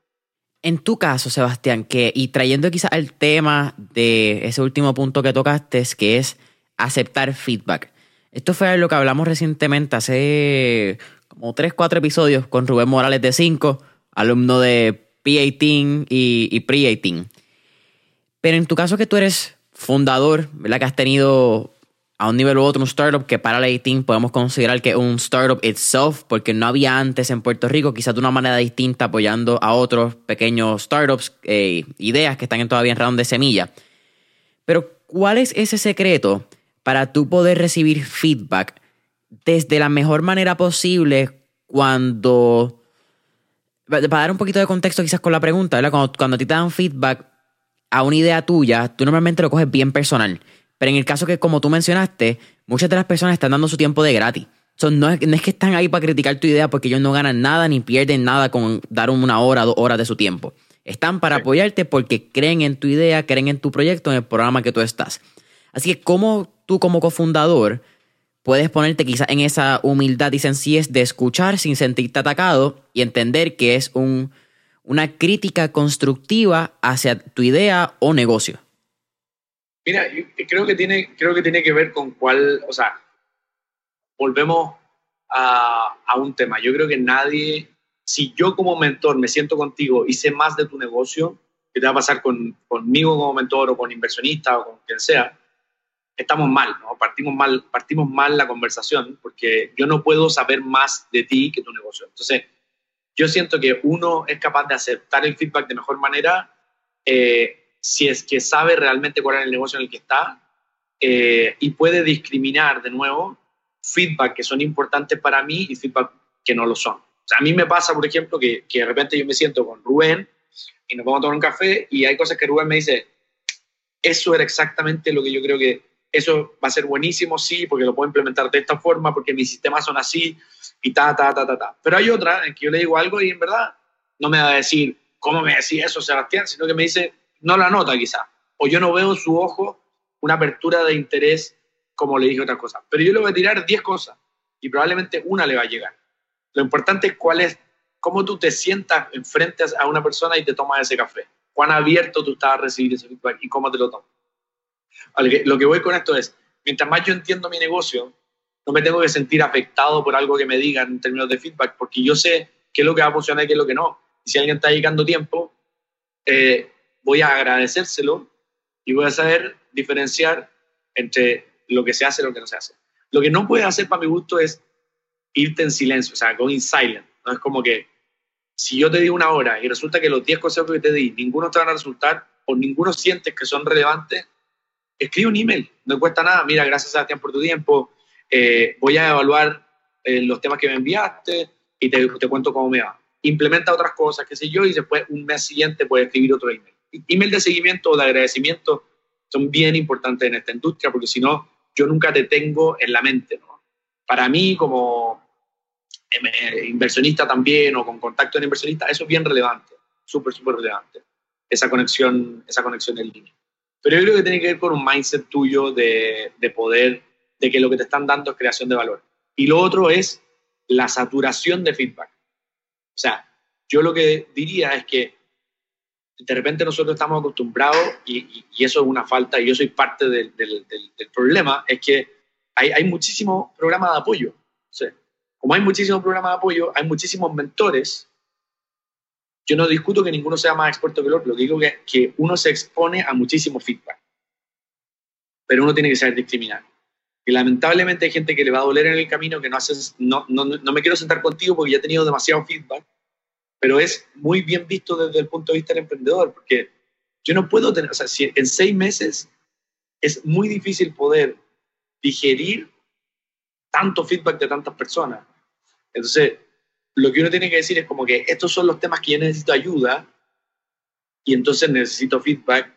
En tu caso, Sebastián, que, y trayendo quizás el tema de ese último punto que tocaste, que es aceptar feedback. Esto fue lo que hablamos recientemente, hace como 3, 4 episodios, con Rubén Morales de 5, alumno de P18 y, y Pre-18. Pero en tu caso que tú eres fundador, ¿verdad? Que has tenido a un nivel u otro un startup que para la 18 podemos considerar que es un startup itself, porque no había antes en Puerto Rico, quizás de una manera distinta apoyando a otros pequeños startups, eh, ideas que están todavía en round de semilla. Pero, ¿cuál es ese secreto para tú poder recibir feedback desde la mejor manera posible cuando... Para dar un poquito de contexto quizás con la pregunta, ¿verdad? Cuando, cuando a ti te dan feedback a una idea tuya, tú normalmente lo coges bien personal pero en el caso que, como tú mencionaste, muchas de las personas están dando su tiempo de gratis. no, es, que están ahí para criticar tu idea porque ellos no ganan nada ni pierden nada con dar una hora, dos horas de su tiempo. Están para apoyarte porque creen en tu idea, creen en tu proyecto, en el programa que tú estás. Así que, ¿cómo tú como cofundador puedes ponerte quizás en esa humildad y sencillez de escuchar sin sentirte atacado y entender que es un, una crítica constructiva hacia tu idea o negocio? Mira, creo que tiene, creo que tiene que ver con cuál, o sea, volvemos a, un tema. Yo creo que nadie, si yo como mentor me siento contigo y sé más de tu negocio, que te va a pasar con, conmigo como mentor o con inversionista o con quien sea, estamos mal, ¿no? Partimos mal, partimos mal la conversación porque yo no puedo saber más de ti que tu negocio. Entonces, yo siento que uno es capaz de aceptar el feedback de mejor manera. Eh, si es que sabe realmente cuál es el negocio en el que está eh, y puede discriminar de nuevo feedback que son importantes para mí y feedback que no lo son. O sea, a mí me pasa, por ejemplo, que, que de repente yo me siento con Rubén y nos vamos a tomar un café y hay cosas que Rubén me dice, eso era exactamente lo que yo creo que eso va a ser buenísimo, sí, porque lo puedo implementar de esta forma, porque mis sistemas son así y ta, ta, ta, ta, ta. Pero hay otra en que yo le digo algo y en verdad no me va a decir, ¿cómo me decía eso, Sebastián? Sino que me dice, no la nota quizá, o yo no veo en su ojo una apertura de interés como le dije otra cosa. Pero yo le voy a tirar 10 cosas y probablemente una le va a llegar. Lo importante es cuál es, cómo tú te sientas enfrente a una persona y te tomas ese café. Cuán abierto tú estás a recibir ese feedback y cómo te lo tomas. Lo que voy con esto es, mientras más yo entiendo mi negocio, no me tengo que sentir afectado por algo que me digan en términos de feedback, porque yo sé qué es lo que va a funcionar y qué es lo que no. Y si alguien está dedicando tiempo, eh, voy a agradecérselo y voy a saber diferenciar entre lo que se hace y lo que no se hace. Lo que no puedes hacer para mi gusto es irte en silencio, o sea, going silent. No es como que si yo te di una hora y resulta que los 10 consejos que te di, ninguno te van a resultar o ninguno sientes que son relevantes, escribe un email, no cuesta nada. Mira, gracias Sebastián por tu tiempo, eh, voy a evaluar eh, los temas que me enviaste y te, te cuento cómo me va. Implementa otras cosas, qué sé yo, y después un mes siguiente puedes escribir otro email email de seguimiento o de agradecimiento son bien importantes en esta industria porque si no, yo nunca te tengo en la mente. ¿no? Para mí, como em, eh, inversionista también o con contacto en inversionista, eso es bien relevante, súper, súper relevante, esa conexión, esa conexión en línea. Pero yo creo que tiene que ver con un mindset tuyo de, de poder, de que lo que te están dando es creación de valor. Y lo otro es la saturación de feedback. O sea, yo lo que diría es que de repente nosotros estamos acostumbrados, y, eso es una falta, y yo soy parte del, del, problema, es que hay, hay muchísimos programas de apoyo. como hay muchísimos programas de apoyo, hay muchísimos mentores. Yo no discuto que ninguno sea más experto que el otro, lo que digo es que uno se expone a muchísimo feedback, pero uno tiene que saber discriminar. Y lamentablemente hay gente que le va a doler en el camino, que no haces, no, no, no me quiero sentar contigo porque ya he tenido demasiado feedback, pero es muy bien visto desde el punto de vista del emprendedor, porque yo no puedo tener, o sea, si en seis meses es muy difícil poder digerir tanto feedback de tantas personas. Entonces, lo que uno tiene que decir es como que estos son los temas que yo necesito ayuda y entonces necesito feedback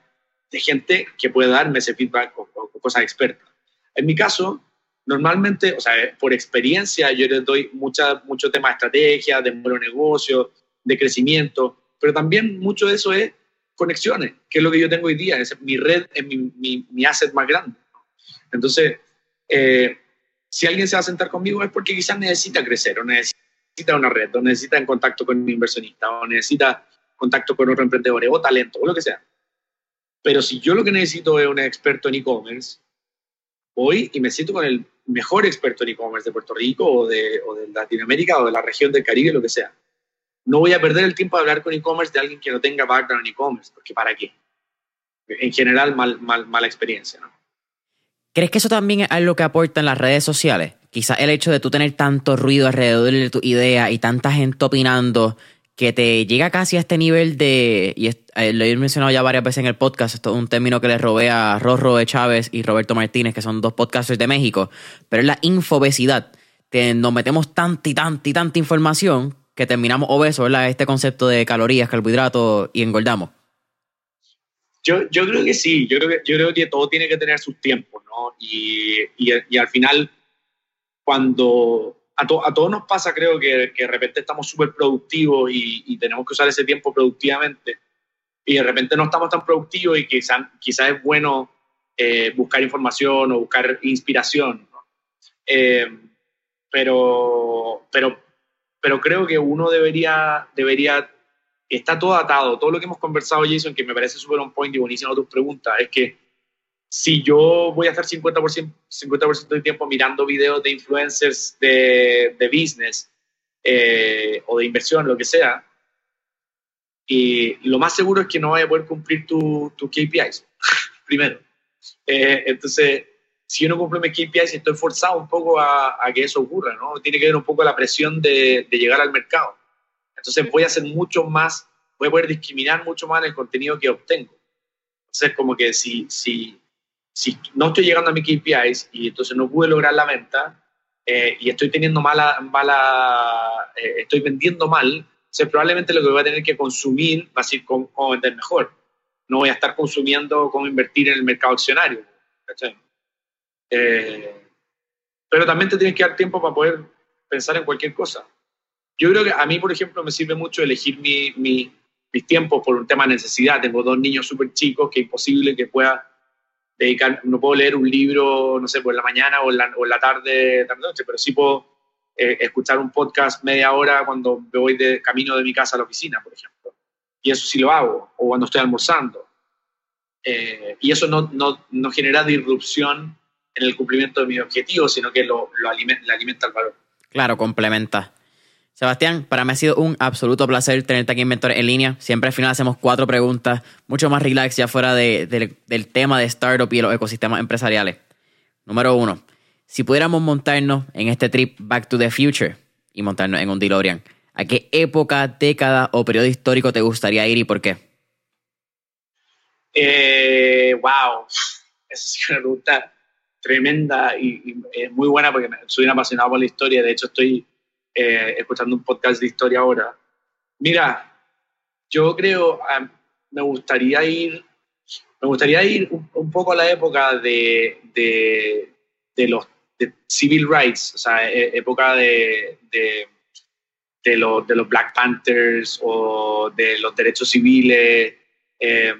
de gente que pueda darme ese feedback o, o cosas expertas. En mi caso, normalmente, o sea, por experiencia, yo les doy mucha, mucho tema de estrategia, de de negocio, de crecimiento, pero también mucho de eso es conexiones, que es lo que yo tengo hoy día, es mi red, es mi, mi, mi asset más grande. Entonces, eh, si alguien se va a sentar conmigo es porque quizás necesita crecer o necesita una red, o necesita en contacto con un inversionista, o necesita contacto con otro emprendedor, o talento, o lo que sea. Pero si yo lo que necesito es un experto en e-commerce, voy y me siento con el mejor experto en e-commerce de Puerto Rico o de, o de Latinoamérica o de la región del Caribe, lo que sea no voy a perder el tiempo de hablar con e-commerce de alguien que no tenga background en e-commerce, porque ¿para qué? En general, mal, mal, mala experiencia, ¿no? ¿Crees que eso también es algo que aporta en las redes sociales? Quizás el hecho de tú tener tanto ruido alrededor de tu idea y tanta gente opinando que te llega casi a este nivel de, y eh, lo he mencionado ya varias veces en el podcast, esto es un término que le robé a Rorro de Chávez y Roberto Martínez, que son dos podcasters de México, pero es la infobesidad, nos metemos tanta y tanta y tanta información que terminamos obesos, ¿verdad? Este concepto de calorías, carbohidratos y engordamos. Yo, yo creo que sí, yo creo que, yo creo que todo tiene que tener sus tiempos, ¿no? Y, y, al final, cuando a, a, todos nos pasa, creo que, que de repente estamos súper productivos y, y, tenemos que usar ese tiempo productivamente, y de repente no estamos tan productivos y quizás quizá es bueno eh, buscar información o buscar inspiración, ¿no? eh, pero, pero pero creo que uno debería, debería, está todo atado, todo lo que hemos conversado, Jason, que me parece súper on point y buenísimo tus preguntas, es que si yo voy a estar 50%, 50 del tiempo mirando videos de influencers de, de business eh, o de inversión, lo que sea, y lo más seguro es que no vaya a poder cumplir tus tu KPIs, primero. Eh, entonces, si uno cumple mis KPIs, estoy forzado un poco a, que eso ocurra, ¿no? Tiene que ver un poco la presión de, llegar al mercado. Entonces voy a hacer mucho más, voy a poder discriminar mucho más en el contenido que obtengo. Entonces, como que si, si, si no estoy llegando a mis KPIs y entonces no pude lograr la venta eh, y estoy teniendo mala, eh, estoy vendiendo mal, entonces probablemente lo que voy a tener que consumir va a ser cómo, vender mejor. No voy a estar consumiendo cómo invertir en el mercado accionario. Eh, pero también te tienes que dar tiempo para poder pensar en cualquier cosa. Yo creo que a mí, por ejemplo, me sirve mucho elegir mi, mi, mis tiempos por un tema de necesidad. Tengo dos niños súper chicos que es imposible que pueda dedicar, no puedo leer un libro, no sé, por la mañana o en la, o en la tarde, tarde noche, pero sí puedo eh, escuchar un podcast media hora cuando me voy de camino de mi casa a la oficina, por ejemplo. Y eso sí lo hago, o cuando estoy almorzando. Eh, y eso no, no, no genera disrupción en el cumplimiento de mi objetivo, sino que lo, lo alimenta, alimenta el valor. Claro, complementa. Sebastián, para mí ha sido un absoluto placer tenerte aquí en en línea. Siempre al final hacemos cuatro preguntas, mucho más relax ya fuera de, del tema de startup y los ecosistemas empresariales. Número uno, si pudiéramos montarnos en este trip Back to the Future y montarnos en un DeLorean, ¿a qué época, década o periodo histórico te gustaría ir y por qué? Eh, wow, esa es una pregunta tremenda y, y muy buena porque soy un apasionado por la historia. De hecho, estoy eh, escuchando un podcast de historia ahora. Mira, yo creo, ah, me gustaría ir, me gustaría ir un, poco a la época de, de, de los de civil rights, o sea, e, época de, de, de, los, de los Black Panthers o de los derechos civiles. Eh,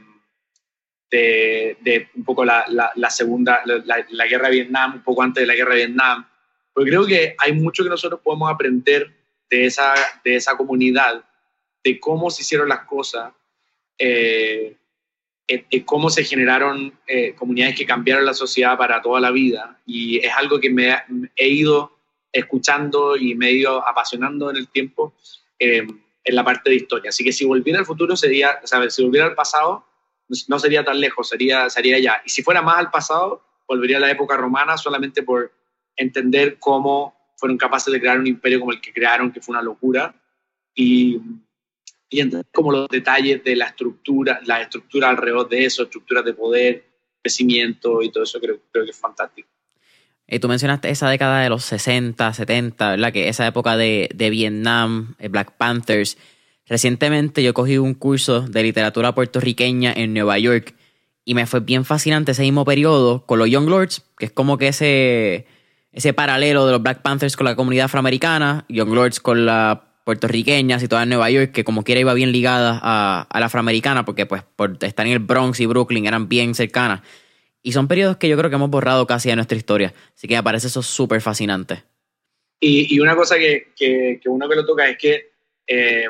de, un poco la, la, segunda, la, guerra de Vietnam, un poco antes de la guerra de Vietnam. Porque creo que hay mucho que nosotros podemos aprender de esa, de esa comunidad, de cómo se hicieron las cosas, eh, de cómo se generaron eh, comunidades que cambiaron la sociedad para toda la vida. Y es algo que me he ido escuchando y medio apasionando en el tiempo eh, en la parte de historia. Así que si volviera al futuro sería, ¿sabes? Si volviera al pasado, no sería tan lejos, sería, sería ya. Y si fuera más al pasado, volvería a la época romana solamente por entender cómo fueron capaces de crear un imperio como el que crearon, que fue una locura, y, y entender como los detalles de la estructura, la estructura alrededor de eso, estructuras de poder, crecimiento y todo eso, creo, creo que es fantástico. Y tú mencionaste esa década de los 60, 70, ¿verdad? Que esa época de, de Vietnam, eh, Black Panthers. Recientemente yo cogí un curso de literatura puertorriqueña en Nueva York y me fue bien fascinante ese mismo periodo con los Young Lords, que es como que ese, ese paralelo de los Black Panthers con la comunidad afroamericana, Young Lords con la puertorriqueña, situada en Nueva York, que como quiera iba bien ligada a, a la afroamericana, porque pues por estar en el Bronx y Brooklyn eran bien cercanas. Y son periodos que yo creo que hemos borrado casi de nuestra historia. Así que me parece eso súper fascinante. Y, y, una cosa que, que, que, uno que lo toca es que eh,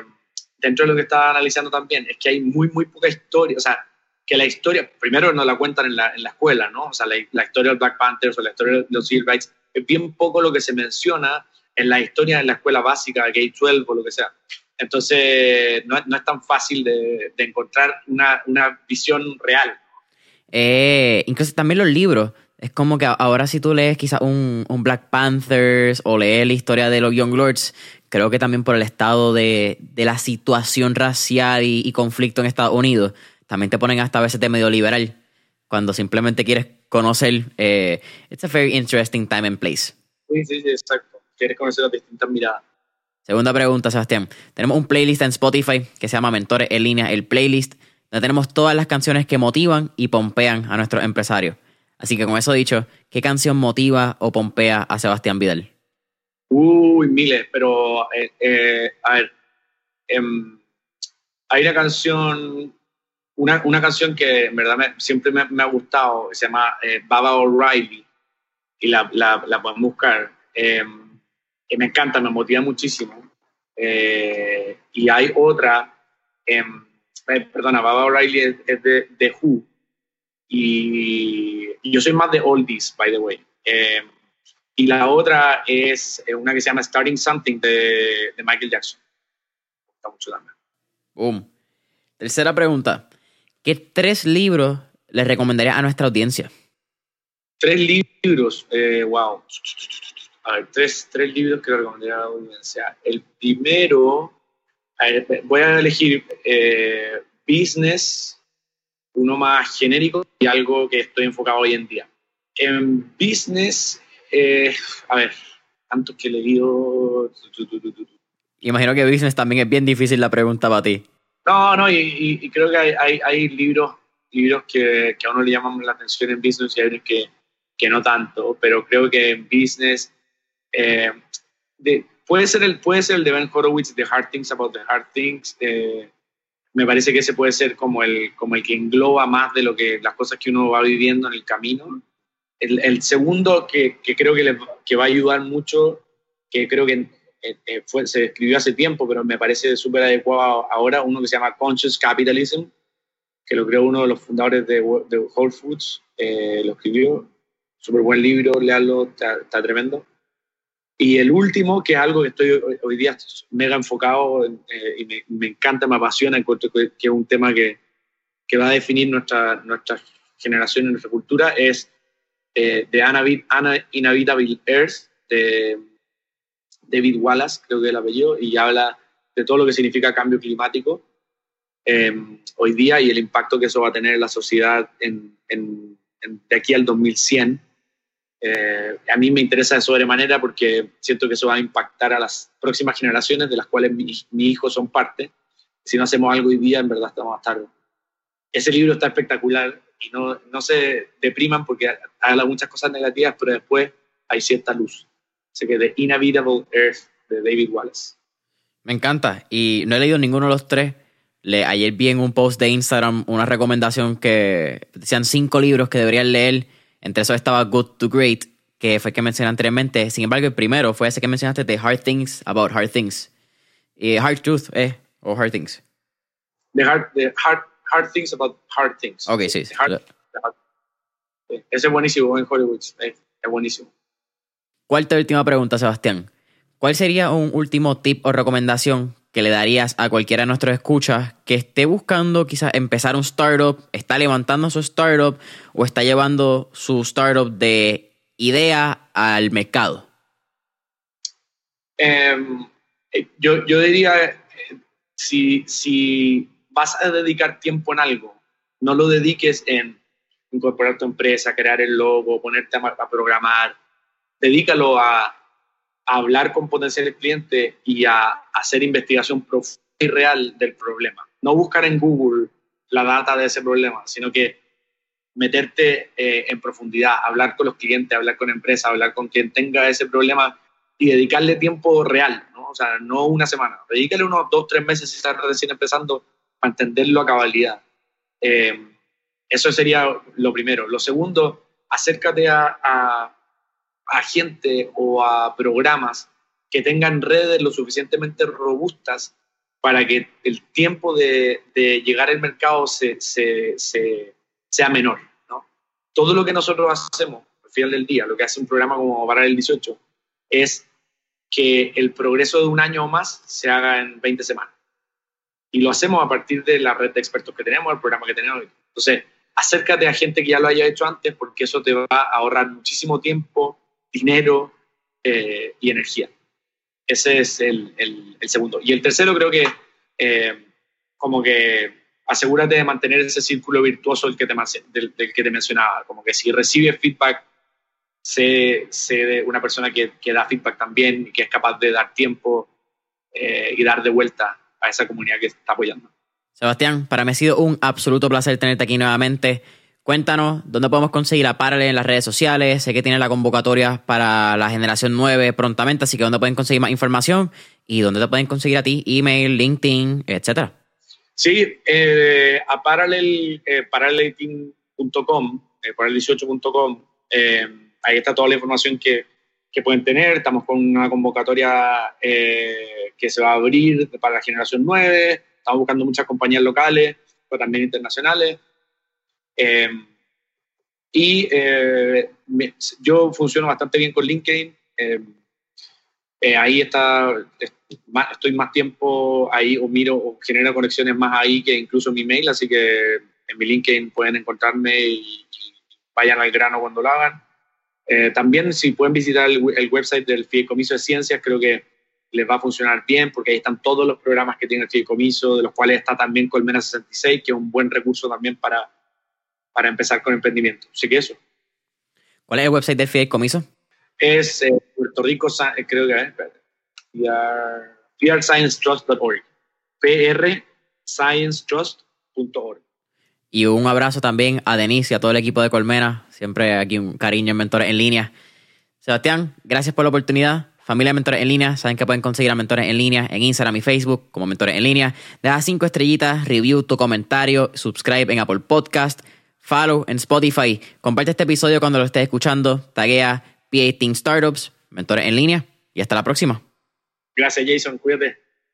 dentro de lo que estaba analizando también, es que hay muy, muy poca historia. O sea, que la historia, primero no la cuentan en la, en la escuela, ¿no? O sea, la, la, historia de Black Panthers o la historia de los Civil Rights, es bien poco lo que se menciona en la historia en la escuela básica, K-12 o lo que sea. Entonces, no, no es tan fácil de, de encontrar una, una visión real eh, incluso también los libros. Es como que ahora si tú lees quizás un, un, Black Panthers o lees la historia de los Young Lords, creo que también por el estado de, de la situación racial y, y, conflicto en Estados Unidos, también te ponen hasta a veces de medio liberal, cuando simplemente quieres conocer. Eh, it's a very interesting time and place. Sí, sí, sí, exacto. Quieres conocer las distintas miradas. Segunda pregunta, Sebastián. Tenemos un playlist en Spotify que se llama Mentores en línea, el playlist donde tenemos todas las canciones que motivan y pompean a nuestros empresarios. Así que con eso dicho, ¿qué canción motiva o pompea a Sebastián Vidal? Uy, miles, pero eh, eh, a ver, eh, hay una canción, una, una, canción que en verdad siempre me, ha gustado, se llama eh, Baba O'Reilly, y la, la, pueden buscar, em, que me encanta, me motiva muchísimo. Eh, y hay otra em, eh, perdona, Baba O'Reilly es, de, de Who. Y, yo soy más de oldies, by the way. Eh, y la otra es una que se llama Starting Something de, de Michael Jackson. Me gusta mucho también. Boom. Tercera pregunta. ¿Qué tres libros le recomendaría a nuestra audiencia? Tres libros, eh, wow. A ver, tres, tres libros que le recomendaría a la audiencia. El primero, voy a elegir eh, business, uno más genérico y algo que estoy enfocado hoy en día. En business, eh, a ver, tantos que he leído. Imagino que business también es bien difícil la pregunta para ti. No, no, y, y, y creo que hay, hay, hay, libros, libros que, que, a uno le llaman la atención en business y hay otros que, que no tanto, pero creo que en business eh, de, puede, ser el, puede ser el de Ben Horowitz, The Hard Things About the Hard Things. Eh, me parece que ese puede ser como el, como el que engloba más de lo que las cosas que uno va viviendo en el camino. El, el segundo que, que creo que, le, que va a ayudar mucho, que creo que eh, fue, se escribió hace tiempo, pero me parece súper adecuado ahora, uno que se llama Conscious Capitalism, que lo creó uno de los fundadores de, de Whole Foods, eh, lo escribió, súper buen libro, leanlo, está, está, tremendo. Y el último, que es algo que estoy hoy, día mega enfocado en, eh, y me, me, encanta, me apasiona, encuentro que, que es un tema que, que, va a definir nuestra, nuestra generación y nuestra cultura, es eh, de Inhabitable Earth, de David Wallace, creo que el apellido, y habla de todo lo que significa cambio climático eh, hoy día y el impacto que eso va a tener en la sociedad en, en, en, de aquí al 2100. Eh, a mí me interesa de sobremanera porque siento que eso va a impactar a las próximas generaciones de las cuales mis mi hijos son parte. Si no hacemos algo hoy día, en verdad estamos a tarde. Ese libro está espectacular y no, no se depriman porque habla muchas cosas negativas, pero después hay cierta luz. Así que The Inhabitable Earth de David Wallace. Me encanta y no he leído ninguno de los tres. Le, ayer vi en un post de Instagram una recomendación que decían cinco libros que deberían leer. Entre esos estaba Good to Great, que fue el que mencioné anteriormente. Sin embargo, el primero fue ese que mencionaste de Hard Things About Hard Things. Y Hard Truth, ¿eh? O Hard Things. The Hard, the hard, hard Things About Hard Things. Ok, sí. The hard, the hard. Ese es buenísimo en Hollywood. Eh, es buenísimo. Cuarta y última pregunta, Sebastián. ¿Cuál sería un último tip o recomendación que le darías a cualquiera de nuestros escuchas que esté buscando quizás empezar un startup, está levantando su startup o está llevando su startup de idea al mercado? Em, eh, yo, yo, diría, eh, si, si vas a dedicar tiempo en algo, no lo dediques en incorporar tu empresa, crear el logo, ponerte a, programar. Dedícalo a, hablar con potenciales clientes y a, hacer investigación profunda y real del problema. No buscar en Google la data de ese problema, sino que meterte eh, en profundidad, hablar con los clientes, hablar con empresas, hablar con quien tenga ese problema y dedicarle tiempo real, ¿no? O sea, no una semana, dedícale unos dos, tres meses si estás recién empezando para entenderlo a cabalidad. Eh, eso sería lo primero. Lo segundo, acércate a, a, gente o a programas que tengan redes lo suficientemente robustas para que el tiempo de, llegar al mercado se, sea menor. ¿no? Todo lo que nosotros hacemos al final del día, lo que hace un programa como para el 18, es que el progreso de un año o más se haga en 20 semanas. Y lo hacemos a partir de la red de expertos que tenemos, el programa que tenemos. Entonces, acércate a gente que ya lo haya hecho antes porque eso te va a ahorrar muchísimo tiempo, dinero eh, y energía. Ese es el, el, segundo. Y el tercero creo que eh, como que asegúrate de mantener ese círculo virtuoso del que te, del, que te mencionaba, como que si recibes feedback, sé, sé una persona que, que, da feedback también y que es capaz de dar tiempo eh, y dar de vuelta a esa comunidad que está apoyando. Sebastián, para mí ha sido un absoluto placer tenerte aquí nuevamente. Cuéntanos dónde podemos conseguir a Parallel en las redes sociales. Sé que tiene la convocatoria para la generación 9 prontamente, así que dónde pueden conseguir más información y dónde te pueden conseguir a ti, email, LinkedIn, etcétera. Sí, eh, a parallel, eh, parallelteam.com, eh, parallel18.com, eh, ahí está toda la información que, que, pueden tener. Estamos con una convocatoria eh, que se va a abrir para la generación 9 estamos buscando muchas compañías locales, pero también internacionales. Eh, y eh, yo funciono bastante bien con LinkedIn. Eh, ahí está, estoy más tiempo ahí o miro o genero conexiones más ahí que incluso en mi mail, así que en mi LinkedIn pueden encontrarme y, vayan al grano cuando lo hagan. también si pueden visitar el, el website del Fideicomiso de Ciencias, creo que les va a funcionar bien porque ahí están todos los programas que tiene el fideicomiso, de los cuales está también Colmena 66, que es un buen recurso también para, para empezar con emprendimiento. Así que eso. ¿Cuál es el website del fideicomiso? Es eh, Puerto Rico, eh, creo que es, prsciencetrust.org. prsciencetrust.org. Y un abrazo también a Denise y a todo el equipo de Colmena. Siempre aquí un cariño en Mentores en Línea. Sebastián, gracias por la oportunidad. Familia de Mentores en Línea, saben que pueden conseguir a Mentores en Línea en Instagram y Facebook como Mentores en Línea. Deja cinco estrellitas, review tu comentario, subscribe en Apple Podcast, follow en Spotify. Comparte este episodio cuando lo estés escuchando. Taguea PA Team Startups, Mentores en Línea. Y hasta la próxima. Gracias, Jason. Cuídate.